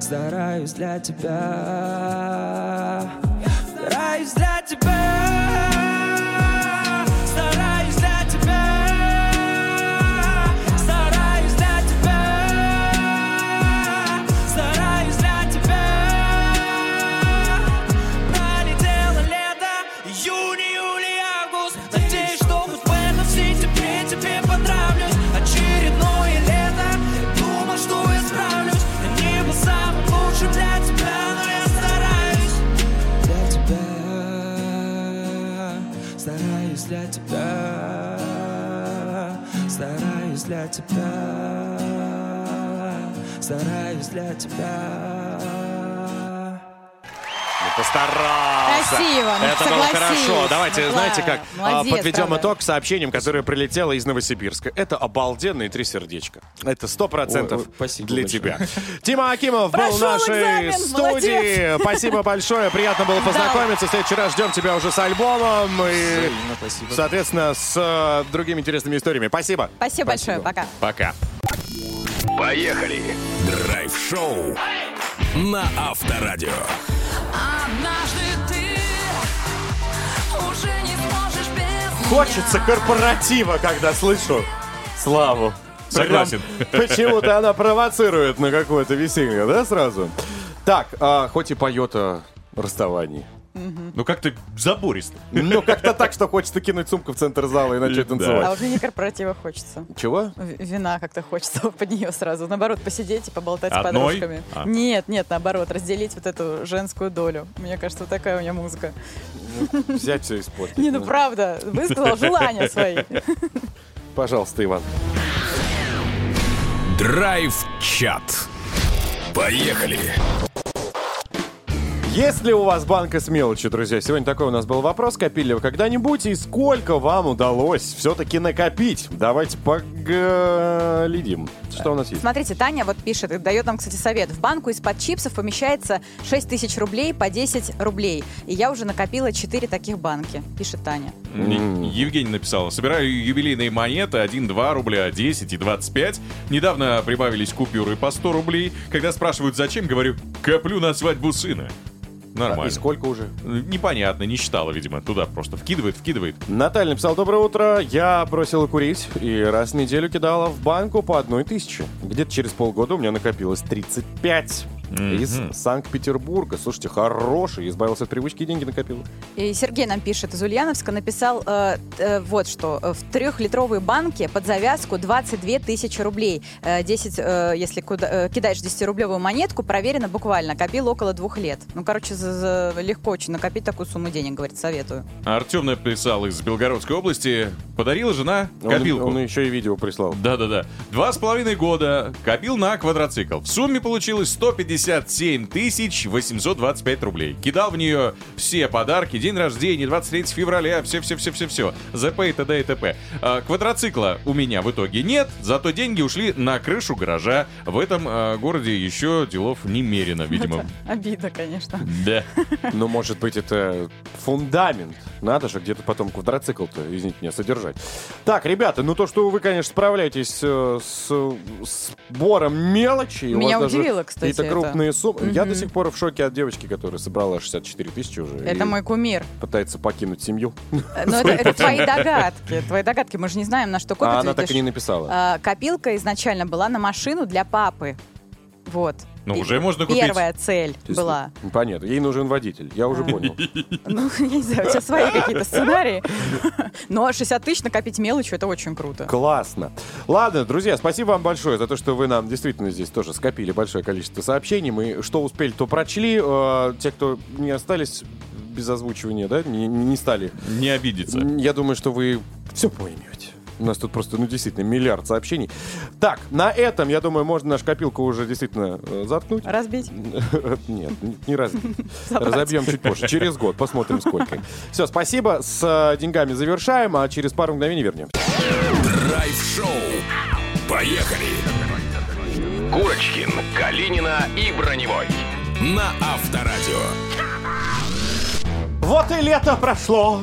стараюсь для тебя, Стараюсь для тебя. Стараюсь для тебя Постарался. Красиво, ну, Это было хорошо. Давайте, Ну, знаете как, а, Молодец, подведем правда. итог сообщением, которое прилетело из Новосибирска. Это обалденные три сердечка. Это сто процентов спасибо для большое. тебя. Тима Акимов был в нашей экзамен, студии. молодец. Спасибо большое. Приятно было познакомиться. В следующий раз ждем тебя уже с альбомом. И, спасибо. соответственно, с э, другими интересными историями. Спасибо. Спасибо большое, пока. Пока. Поехали! Драйв-шоу на Авторадио. Однажды ты уже не сможешь без Хочется корпоратива, когда слышу Славу. Согласен. Почему-то она провоцирует на какое-то веселье, да, сразу? Так, а, хоть и поет о расставании. Ну как-то забористо. Ну, как-то так, что хочется кинуть сумку в центр зала и начать. А танцевать. вот мне не корпоратива хочется. Чего? Вина как-то хочется под нее сразу. Наоборот, посидеть и поболтать с подружками. А. Нет, нет, наоборот, разделить вот эту женскую долю. Мне кажется, вот такая у меня музыка. Взять все испортить. Не, ну правда, высказал желания свои. Пожалуйста, Иван. Драйв-чат. Поехали. Есть ли у вас банка с мелочью, друзья? Сегодня такой у нас был вопрос. Копили вы когда-нибудь? И сколько вам удалось все-таки накопить? Давайте поглядим. Что у нас есть? Смотрите, Таня вот пишет, и дает нам, кстати, совет. В банку из-под чипсов помещается 6 тысяч рублей по 10 рублей. И я уже накопила 4 таких банки, пишет Таня. Евгений написал. Собираю юбилейные монеты 1, 2 рубля, 10 и 25. Недавно прибавились купюры по 100 рублей. Когда спрашивают, зачем, говорю, коплю на свадьбу сына. Нормально. И сколько уже? Непонятно, не считала, видимо. Туда просто вкидывает, вкидывает. Наталья написала, доброе утро. Я бросила курить и раз в неделю кидала в банку по одной тысяче. Где-то через полгода у меня накопилось 35. Из Санкт-Петербурга. Слушайте, хороший, избавился от привычки и деньги накопил. И Сергей нам пишет из Ульяновска, написал э, э, вот что. В трехлитровой банке под завязку 22 тысячи рублей. Э, 10, э, если куда, э, кидаешь 10-рублевую монетку, проверено буквально. Копил около двух лет. Ну, короче, за, за, легко очень накопить такую сумму денег, говорит, советую. Артем написал из Белгородской области. Подарила жена копилку. Он, он еще и видео прислал. Да-да-да. Два с половиной года копил на квадроцикл. В сумме получилось 150 57 825 рублей. Кидал в нее все подарки, день рождения, 23 февраля, все-все-все-все-все, ЗП и т.д. и т.п. А, квадроцикла у меня в итоге нет, зато деньги ушли на крышу гаража. В этом а, городе еще делов немерено, видимо. Это обида, конечно. Да. Но, ну, может быть, это фундамент. Надо же где-то потом квадроцикл-то, извините меня, содержать. Так, ребята, ну то, что вы, конечно, справляетесь э, с сбором мелочи. Меня удивило, кстати. Это крупные суммы. Я Мгм. до сих пор в шоке от девочки, которая собрала 64 тысячи уже. Это мой кумир. Пытается покинуть семью. Но это, это твои догадки. Твои догадки. Мы же не знаем, на что копят. А она так и не написала. А, Копилка изначально была на машину для папы. Вот. Ну, уже можно купить. Первая цель есть, была. ну, Понятно, ей нужен водитель, я уже понял. Ну, я не знаю, у тебя свои какие-то сценарии. Но 60 тысяч накопить мелочью, это очень круто. Классно. Ладно, друзья, спасибо вам большое за то, что вы нам действительно здесь тоже скопили большое количество сообщений. Мы что успели, то прочли. Э, Те, кто не остались без озвучивания, да, не, не стали. Не обидеться. Я думаю, что вы все поймете. У нас тут просто, ну, действительно, миллиард сообщений. Так, на этом, я думаю, можно нашу копилку уже действительно э, заткнуть. Разбить? Нет, не- разбить. Разобьем чуть позже, через год, посмотрим сколько. Все, спасибо, с э, деньгами завершаем, а через пару мгновений вернемся. Драйв-шоу. Поехали! Курочкин, Калинина и Броневой. На Авторадио. Вот и лето прошло.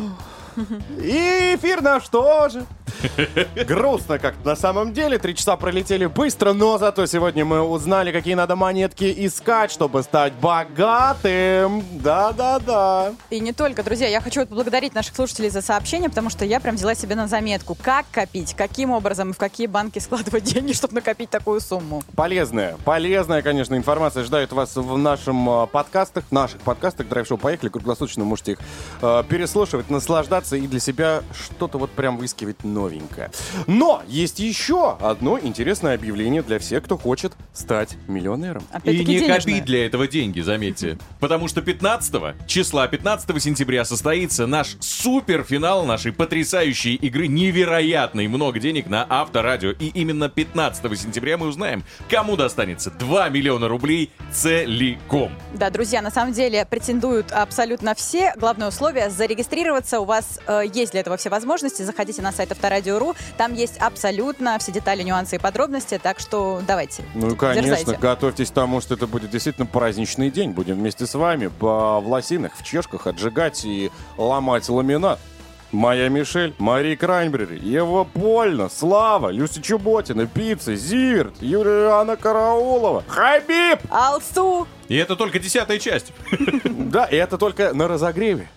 И эфир наш тоже. Грустно как на самом деле. Три часа пролетели быстро, но зато сегодня мы узнали, какие надо монетки искать, чтобы стать богатым. Да-да-да. И не только, друзья, я хочу поблагодарить наших слушателей за сообщение, потому что я прям взяла себе на заметку, как копить, каким образом и в какие банки складывать деньги, чтобы накопить такую сумму. Полезная, полезная, конечно, информация ждает вас в нашем э, подкастах, наших подкастах Драйв Шоу Поехали, круглосуточно можете их э, переслушивать, наслаждаться и для себя что-то вот прям выискивать новенькое. Но есть еще одно интересное объявление для всех, кто хочет стать миллионером. И не копить для этого деньги, заметьте. Потому что 15 числа, 15 сентября состоится наш суперфинал нашей потрясающей игры «Невероятный много денег» на Авторадио. И именно 15 сентября мы узнаем, кому достанется 2 миллиона рублей целиком. Да, друзья, на самом деле претендуют абсолютно все. Главное условие – зарегистрироваться. У вас э, есть для этого все возможности. Заходите на сайт Авторадио.ру. Там есть абсолютно все детали, нюансы и подробности. Так что давайте, Ну и, конечно, дерзайте. готовьтесь к тому, что это будет действительно праздничный день. Будем вместе с вами по в лосинах, в чешках отжигать и ломать ламинат. Моя Мишель, Мария Крайнбери, Ева Польна, Слава, Люся Чуботина, Пицца, Зиверт, Юлиана Караулова, Хабиб! Алсу! И это только десятая часть. Да, и это только на разогреве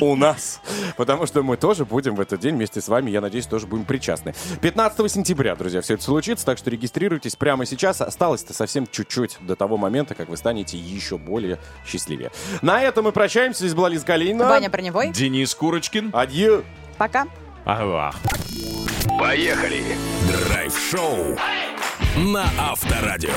у нас. Потому что мы тоже будем в этот день вместе с вами, я надеюсь, тоже будем причастны. 15 сентября, друзья, все это случится, так что регистрируйтесь прямо сейчас. Осталось-то совсем чуть-чуть до того момента, как вы станете еще более счастливее. На этом мы прощаемся. Здесь была Лиза Галина. Ваня Броневой. Денис Курочкин. Адью. Пока. Ага. Поехали! Драйв-шоу на Авторадио.